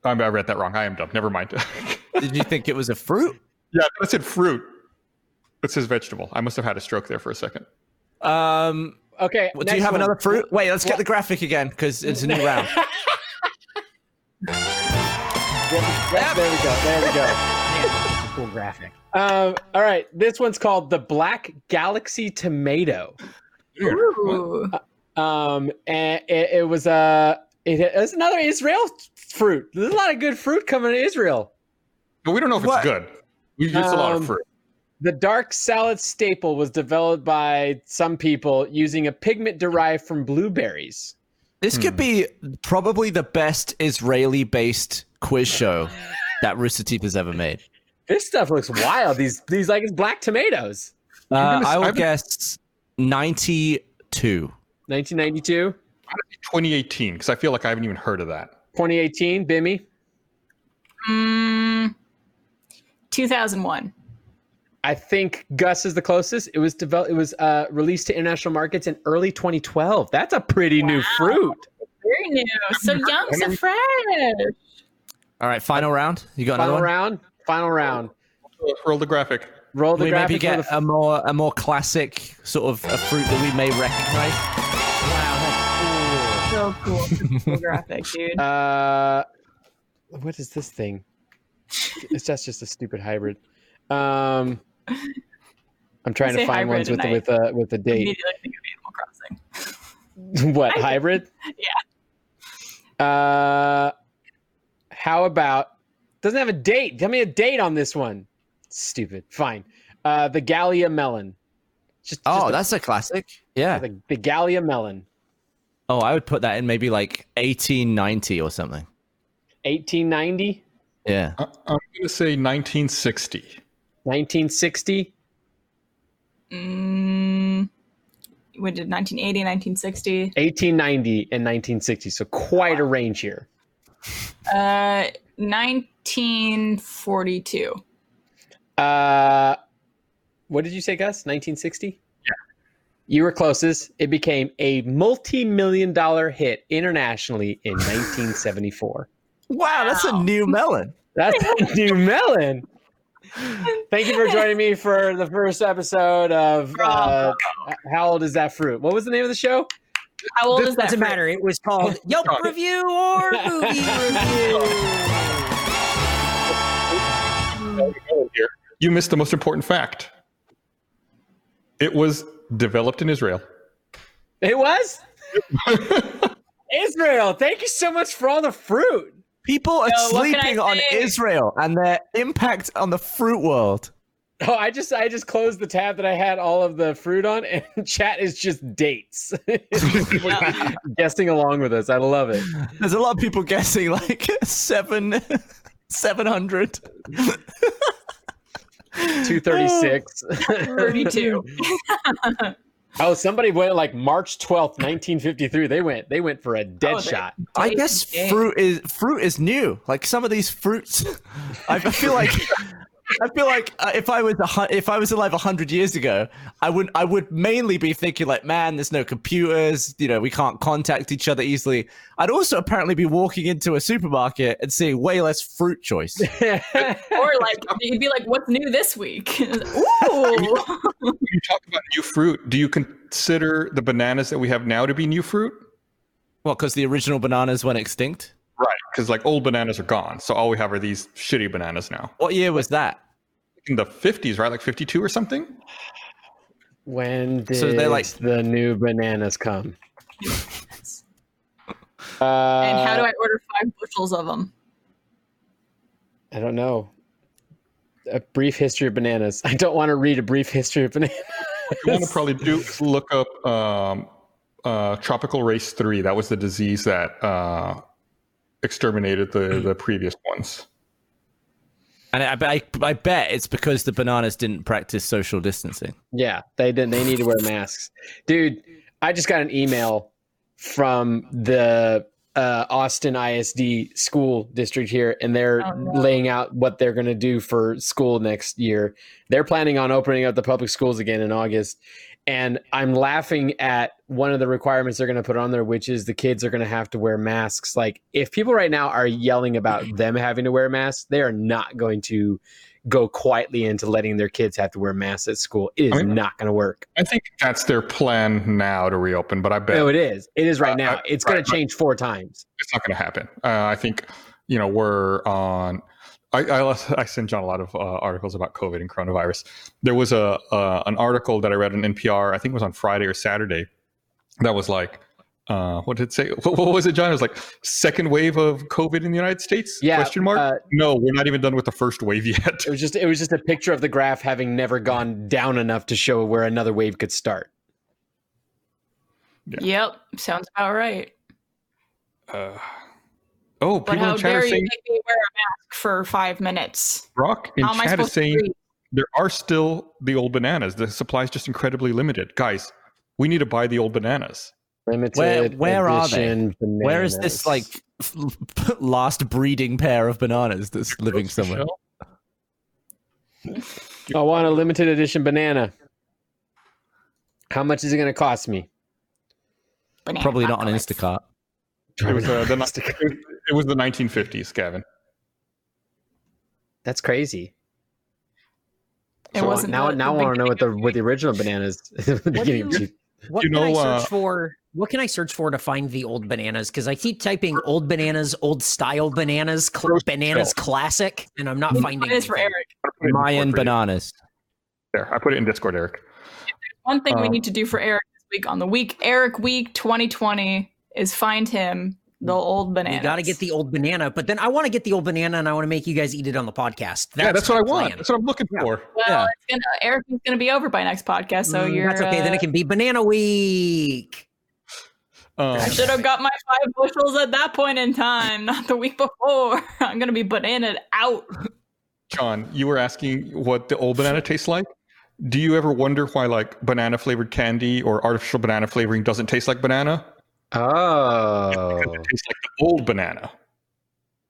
I I read that wrong. I am dumb. Never mind. Did you think it was a fruit? yeah, I said fruit. It says vegetable. I must have had a stroke there for a second. Um, Okay. well, do you have one. another fruit? Wait, let's What? get the graphic again because it's a new round. Yeah, there we go. There we go. Man, cool graphic. Um, all right. This one's called the Black Galaxy Tomato. Ooh. Um, and it, it was uh, it, it's another Israel fruit. There's a lot of good fruit coming to Israel. But we don't know if What? it's good. We use a lot Um, of fruit. The dark salad staple was developed by some people using a pigment derived from blueberries. This could be probably the best Israeli based quiz show that Rooster Teeth has ever made. This stuff looks wild. These these like it's black tomatoes. Uh, I will I've- guess 92. 1992, 2018, because I feel like I haven't even heard of that. 2018, Bimmy. Mm, 2001. I think Gus is the closest. It was developed. It was uh, released to international markets in early 2012. That's a pretty new fruit. Very new. So young, so fresh. All right, final round. You got another Final one? round. Final round. Roll the graphic. Roll the graphic. we maybe get the a more a more classic sort of a fruit that we may recognize. So cool. Cool graphic, dude. Uh, what is this thing? It's just just a stupid hybrid. Um, I'm trying to find ones with the, with a with a date. Immediately think Animal Crossing. what hybrid? Yeah. Uh, how about doesn't have a date? Tell me a date on this one. Stupid. Fine. Uh, the Galia melon. Just, Oh, just a- that's a classic. Yeah. the, the Galia melon. Oh, I would put that in maybe like 1890 or something. 1890, Yeah. I- I'm going to say 1960. 1960. Mm, we did 1980, 1960. 1890 and 1960. So quite a range here. Uh, 1942. Uh, what did you say, Gus? 1960? Yeah. You were closest. It became a multi-million dollar hit internationally in 1974. Wow, that's a new melon. That's a new melon. Thank you for joining me for the first episode of uh, How Old Is That Fruit? What was the name of the show? How old This is that? doesn't fruit? matter. It was called Yelp review or movie review. You missed the most important fact. It was developed in Israel. It was Israel. Thank you so much for all the fruit. People are Yo, what can I sleeping on say? Israel and their impact on the fruit world. Oh, I just I just closed the tab that I had all of the fruit on, and chat is just dates. People guessing along with us. I love it. There's a lot of people guessing like seven, seven hundred. Two thirty six. 32. oh, somebody went like March twelfth, nineteen fifty three. They went they went for a dead Oh, shot. I guess fruit is fruit is new. Like some of these fruits, I feel like I feel like uh, if I was a, if I was alive hundred years ago, I would I would mainly be thinking like, man, there's no computers. You know, we can't contact each other easily. I'd also apparently be walking into a supermarket and seeing way less fruit choice. or like, you'd be like, what's new this week? Ooh. When you talk about new fruit, do you consider the bananas that we have now to be new fruit? Well, because the original bananas went extinct. Right. Because like old bananas are gone. So all we have are these shitty bananas now. What year was that? In the 50s, right? Like 52 or something? when did So they're like- the new bananas come? Uh, and how do I order five bushels of them? I don't know. A brief history of bananas. I don't want to read a brief history of bananas. You want to probably do look up um, uh, tropical race three. That was the disease that uh, exterminated the, the previous ones. And I, I, I bet it's because the bananas didn't practice social distancing. Yeah, they didn't. They need to wear masks, dude. I just got an email from the uh, Austin ISD school district here, and they're Oh, no. laying out what they're going to do for school next year. They're planning on opening up the public schools again in August, and I'm laughing at one of the requirements they're going to put on there, which is the kids are going to have to wear masks. Like, if people right now are yelling about them having to wear masks, they are not going to go quietly into letting their kids have to wear masks at school. It is I mean- not going to work. I think that's their plan now to reopen, but I bet No, it is. It is right now. uh, It's going to change four times. it's not going to happen. Uh, I think, you know, we're on. I, I, I sent John a lot of uh, articles about COVID and coronavirus. There was a uh, an article that I read on NPR. I think it was on Friday or Saturday. That was like, uh, what did it say? What, what was it, John? It was like second wave of COVID in the United States? Yeah, Question mark. uh, no, we're not even done with the first wave yet. It was just it was just a picture of the graph having never gone down enough to show where another wave could start. Yep, sounds about right. Uh, oh, But people how in chat dare are you make me wear a mask for five minutes? Brock in How am chat is saying there are still the old bananas. The supply is just incredibly limited. Guys, we need to buy the old bananas. Limited Where- where are they? edition Where is this like last breeding pair of bananas that's living somewhere? I want a limited edition banana. How much is it going to cost me? Banana Probably not on. Instacart. It was, uh, the, it was the 1950s, Gavin. That's crazy. It So wasn't now. the- now the I want to know what the what the original bananas. the do you- of- What You can I search uh, for? What can I search for to find the old bananas? Because I keep typing old bananas, old style bananas, cl- bananas shell. classic, and I'm not finding Mine is for anything. Eric. I in Mayan Discord for you. bananas. There, I put it in Discord, Eric. One thing we Um, need to do for Eric this week on the week Eric week 2020 is find him the old banana. You got to get the old banana, but then I want to get the old banana and I want to make you guys eat it on the podcast. yeah, that's what I my want. That's what I'm looking for. Well, Yeah. it's gonna Eric is gonna be over by next podcast, so Mm, you're. that's okay. then uh, it can be banana week. Um, I should have got my five bushels at that point in time, not the week before. I'm gonna be bananaed out. John, you were asking what the old banana tastes like. Do you ever wonder why like banana flavored candy or artificial banana flavoring doesn't taste like banana? Oh, It tastes like the old banana.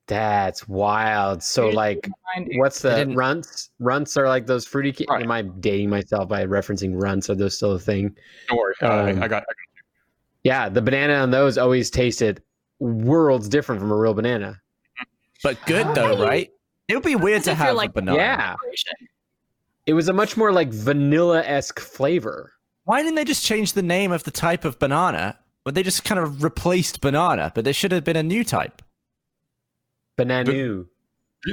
that's wild. So like, what's the runts? Runts are like those fruity. Ca- Right. Am I dating myself by referencing runts? Are those still a thing? Don't worry, uh, Um, I got. Yeah, the banana on those always tasted worlds different from a real banana. But good though, right? It would be weird to have like- a banana. Yeah, it was a much more like vanilla esque flavor. Why didn't they just change the name of the type of banana? But they just kind of replaced banana, but there should have been a new type. Banana.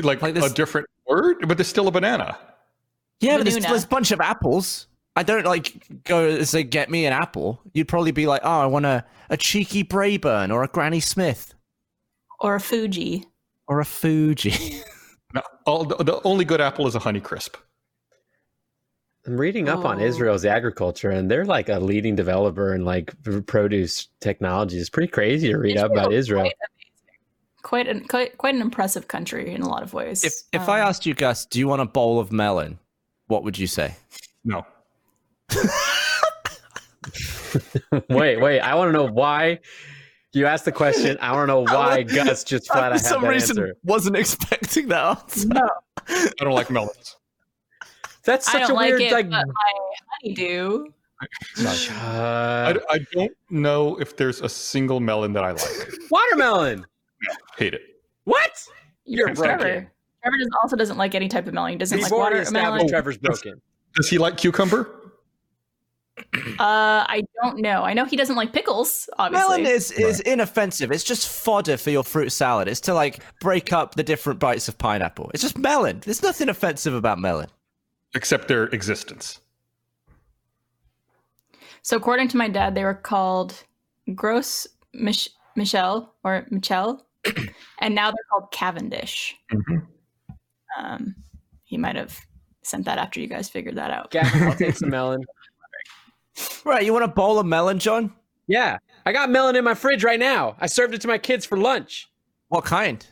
Like, Like a different word, but there's still a banana. Yeah, but there's, there's a bunch of apples. I don't like go and say get me an apple. You'd probably be like, oh, I want a, a cheeky Braeburn or a Granny Smith or a Fuji. or a Fuji. No, all, the, the only good apple is a Honeycrisp. I'm reading up on Oh. Israel's agriculture, and they're like a leading developer in like produce technology. It's pretty crazy to read up about Israel. Quite, quite an quite, quite an impressive country in a lot of ways. if if I Um, asked you, Gus, do you want a bowl of melon? What would you say? No, wait, wait. I want to know why. You asked the question. I want to know why Gus just flat out had that answer. wasn't expecting that answer. no, I don't like melons. That's I such don't a like weird it, like. but my honeydew. Shut- I, I don't know if there's a single melon that I like. watermelon. Hate it. What? You're broken. Trevor. Trevor does, also doesn't like any type of melon. He doesn't We've like already watermelon. established Trevor's broken. Does he like cucumber? Uh, I don't know. I know he doesn't like pickles. Obviously, Melon is, is inoffensive. It's just fodder for your fruit salad. It's to like break up the different bites of pineapple. It's just melon. There's nothing offensive about melon. Except their existence. So according to my dad, they were called Gross Mich- Michel or Michel, and now they're called Cavendish. Mhm. Um, he might have sent that after you guys figured that out. Gavin, I'll take some melon. Right, you want a bowl of melon, John? Yeah, I got melon in my fridge right now. I served it to my kids for lunch. What kind?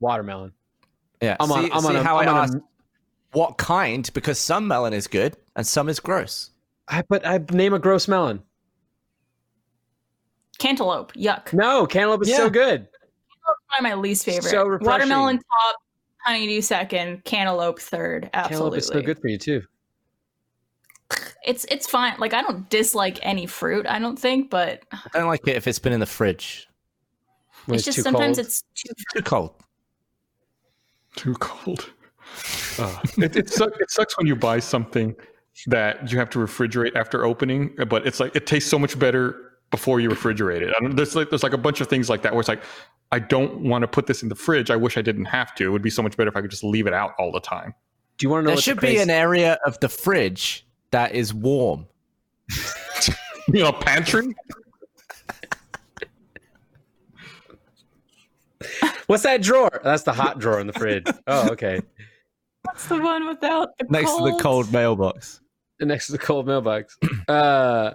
Watermelon. Yeah, I'm on. see, I'm see on. A, how I'm I on a- asked what kind because some melon is good and some is gross. I but I name a gross melon. Cantaloupe, yuck. No, cantaloupe is Yeah. so good. Probably my least favorite. So refreshing. Watermelon top, honeydew second, cantaloupe third. Absolutely, Cantaloupe Absolutely, is so good for you too. It's it's fine. Like I don't dislike any fruit. I don't think, but I don't like it if it's been in the fridge. When it's, just too sometimes cold. it's too. Too cold. Too cold. Uh, it, it, suck, it sucks when you buy something that you have to refrigerate after opening, but it's like it tastes so much better before you refrigerate it. I don't, there's like there's like a bunch of things like that where it's like I don't want to put this in the fridge. I wish I didn't have to. It would be so much better if I could just leave it out all the time. Do you want to know? There should the be an area of the fridge that is warm. You know, pantry. What's that drawer? That's the hot drawer in the fridge. Oh, okay. What's the one without the Next to the cold mailbox. Next to the cold mailbox. Uh,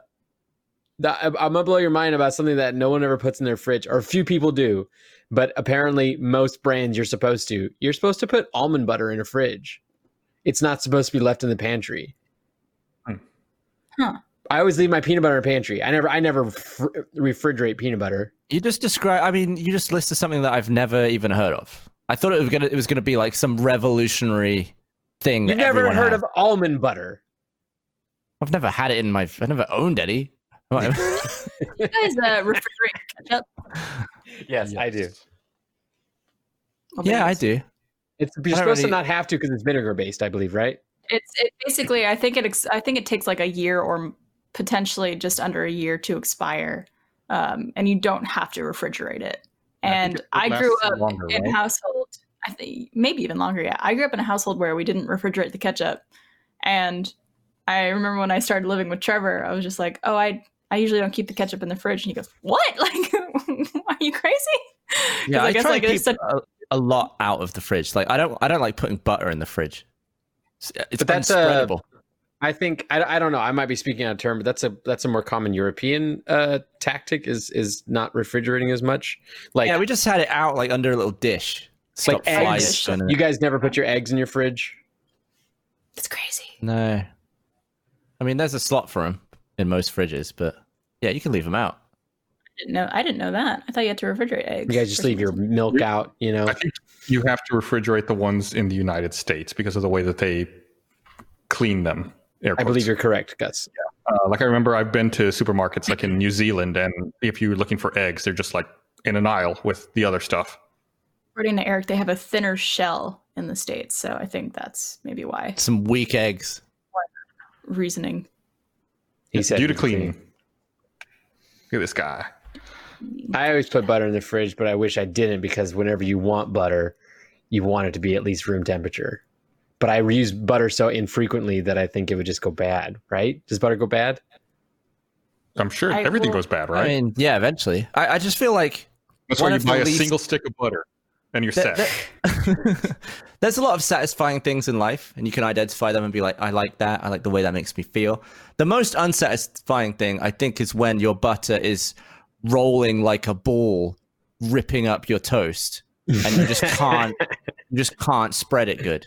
that, I'm gonna blow your mind about something that no one ever puts in their fridge, or a few people do, but apparently most brands you're supposed to. You're supposed to put almond butter in a fridge. It's not supposed to be left in the pantry. Hmm. Huh. I always leave my peanut butter in the pantry. I never, I never fr- refrigerate peanut butter. You just describe. I mean, you just listed something that I've never even heard of. I thought it was gonna. It was gonna be like some revolutionary thing. You've that never heard has. of almond butter. I've never had it in my. I've never owned any. You guys refrigerate ketchup? Yes, I do. Well, yeah, I do. It's you're don't supposed to not have to because it's vinegar based, I believe, right? It's it basically. I think it. Ex- I think it takes like a year or potentially just under a year to expire, um, and you don't have to refrigerate it. I think And it I, grew up longer, in right? a household. I think maybe even longer. Yeah, I grew up in a household where we didn't refrigerate the ketchup, and I remember when I started living with Trevor, I was just like, "Oh, I I usually don't keep the ketchup in the fridge," and he goes, "What? Like, are you crazy? Yeah, I, try to keep it's such- a, a lot out of the fridge. Like I don't. I don't like putting butter in the fridge. It's, it's But that's, uh, unspreadable. I think I, I don't know. I might be speaking out of term, but that's a that's a more common European uh, tactic is is not refrigerating as much. Like yeah, we just had it out like under a little dish. Stop eggs. flies. going in you guys never put your eggs in your fridge. it's crazy. No. I mean, there's a slot for them in most fridges, but yeah, you can leave them out. No. I didn't know that. I thought you had to refrigerate eggs. You guys just leave your some milk out. You know, I think you have to refrigerate the ones in the United States because of the way that they clean them. air I believe you're correct, Gus. Uh, like I remember, I've been to supermarkets like in New Zealand, and if you're looking for eggs, they're just like in an aisle with the other stuff. According to Eric, they have a thinner shell in the states, so I think that's maybe why Some weak eggs. reasoning. He said due to cleaning. Look at this guy. I always put butter in the fridge, but I wish I didn't because whenever you want butter, you want it to be at least room temperature. But I use butter so infrequently that I think it would just go bad, right? Does butter go bad? I'm sure I everything will- goes bad, right? I mean, yeah, eventually. I, I just feel like That's one why you of the buy a least- single stick of butter and you're there- set. there- there's a lot of satisfying things in life, and you can identify them and be like, I like that. I like the way that makes me feel. The most unsatisfying thing, I think, is when your butter is rolling like a ball, ripping up your toast, and you just can't, you just can't spread it good.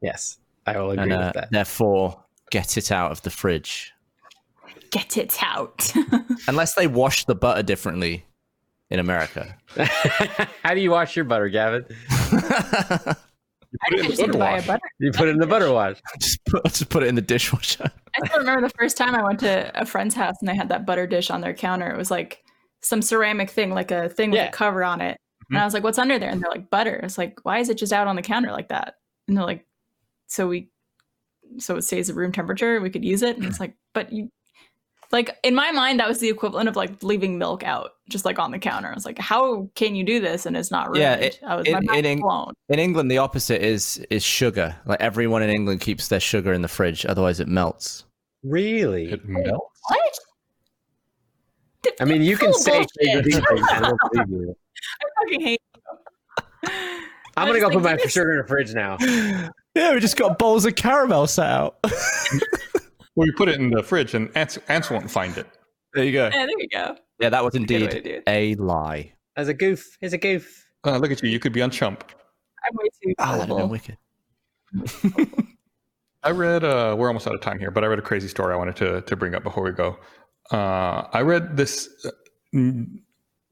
Yes, I will agree And uh, with that. therefore, get it out of the fridge. Get it out. Unless they wash the butter differently in America. How do you wash your butter, Gavin? I think I just need to buy a butter. You put it in the butter wash. just, put, just put it in the dishwasher. I still remember the first time I went to a friend's house and they had that butter dish on their counter. It was like some ceramic thing, like a thing with a cover on it. And mm-hmm. I was like, "What's under there?" And they're like, "Butter." It's like, "Why is it just out on the counter like that?" And they're like, "So we, so it stays at room temperature. We could use it." And it's hmm. like, "But you." Like in my mind, that was the equivalent of like leaving milk out, just like on the counter. I was like, "How can you do this?" And it's not ruined. Yeah, it- I was in- my mind in Eng- blown. In England, the opposite is is sugar. Like everyone in England keeps their sugar in the fridge, otherwise it melts. Really? It melts. What? I mean, you can Full say bullshit. I don't believe you. I fucking hate. I'm gonna go put my this- sugar in the fridge now. Yeah, we just got bowls of caramel set out. Well, you put it in the fridge, and ants, ants won't find it. There you go. Yeah, there you go. Yeah, that was Good way to indeed a lie. As a goof. As a goof. Uh, look at you. You could be on Chump. I'm way too that'd been wicked. I read. Uh, we're almost out of time here, but I read a crazy story I wanted to to bring up before we go. Uh, I read this uh,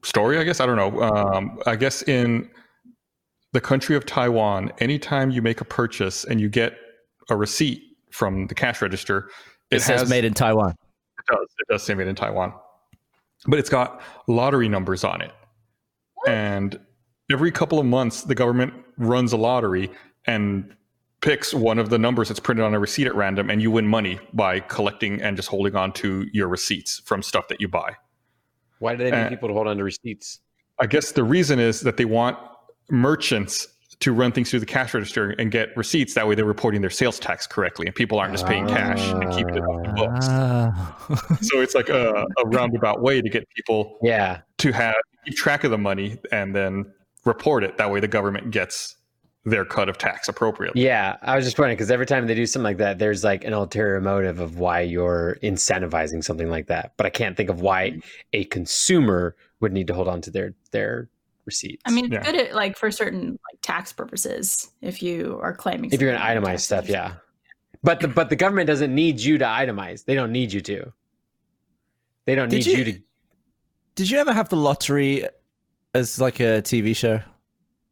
story. I guess I don't know. Um, I guess in the country of Taiwan, anytime you make a purchase and you get a receipt from the cash register, It, says made in Taiwan. It does. It does say made in Taiwan, but it's got lottery numbers on it. And every couple of months, the government runs a lottery and picks one of the numbers that's printed on a receipt at random, and you win money by collecting and just holding on to your receipts from stuff that you buy. Why do they need Uh, people to hold on to receipts? I guess the reason is that they want merchants to run things through the cash register and get receipts. That way, they're reporting their sales tax correctly, and people aren't just paying cash and keeping it off the books. Ah. So it's like a, a roundabout way to get people Yeah. to have keep track of the money and then report it. That way, the government gets their cut of tax appropriately. Yeah. I was just wondering because every time they do something like that, there's like an ulterior motive of why you're incentivizing something like that. But I can't think of why a consumer would need to hold on to their their receipts. I mean, it's Yeah. good at like for certain like tax purposes if you are claiming. if you're going to itemize stuff, yeah. But the but the government doesn't need you to itemize. They don't need you to. They don't Did need you, you- to. Did you ever have the lottery as like a TV show?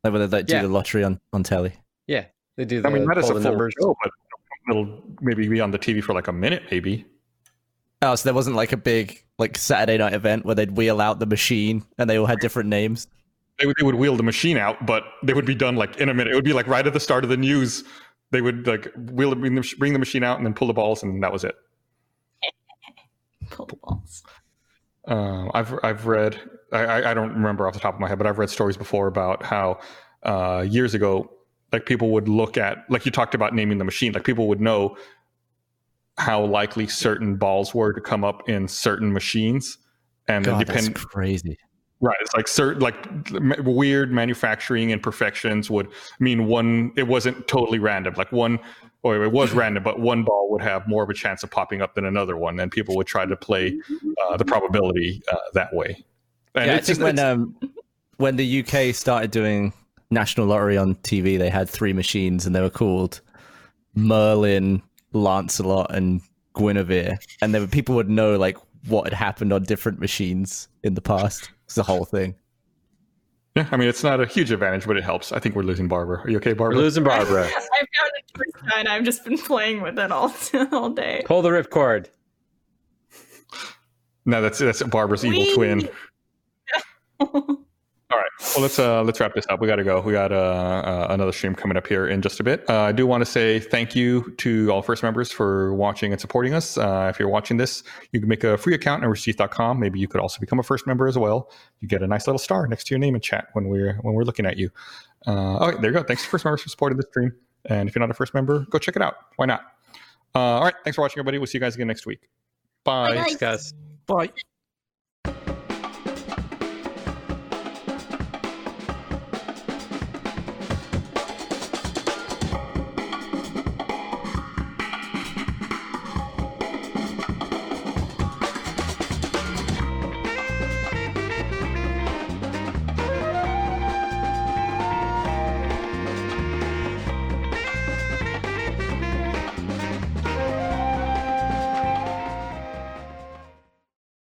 Like when they like, do Yeah. the lottery on, on telly? Yeah. They do. The, I mean, that is a the full numbers. show, but it'll maybe be on the TV for like a minute, maybe. Oh, so there wasn't like a big like Saturday night event where they'd wheel out the machine and they all had different names. They would, they would wheel the machine out, but they would be done like in a minute. It would be like right at the start of the news. They would like wheel bring the, bring the machine out and then pull the balls, and that was it. Pull the balls. Um, I've I've read I, I- don't remember off the top of my head, but I've read stories before about how uh, years ago, like people would look at like you talked about naming the machine, like people would know how likely certain balls were to come up in certain machines, and God, depend that's crazy. Right. It's like certain like weird manufacturing imperfections would mean one. It wasn't totally random. Like one. Or it was random, but one ball would have more of a chance of popping up than another one, and people would try to play uh, the probability uh, that way. And yeah, I think just- when um when the UK started doing national lottery on TV, they had three machines and they were called Merlin, Lancelot, and Guinevere, and there were, people would know like what had happened on different machines in the past. It's the whole thing. Yeah, I mean it's not a huge advantage, but it helps. I think we're losing Barbara. Are you okay, We're Barbara? losing Barbara. I've got it first and I've just been playing with it all all day. Pull the ripcord. no, that's that's Barbara's evil twin. All right, well let's uh let's wrap this up. We got to go. We got uh, uh, another stream coming up here in just a bit. Uh, I do want to say thank you to all first members for watching and supporting us. Uh, if you're watching this, you can make a free account at roosterteeth.com. Maybe you could also become a first member as well. You get a nice little star next to your name in chat when we're when we're looking at you. Uh, okay, there you go. Thanks to first members for supporting the stream. And if you're not a first member, go check it out. Why not? Uh, all right, thanks for watching, everybody. We'll see you guys again next week. Bye. Bye-bye. Guys. Bye.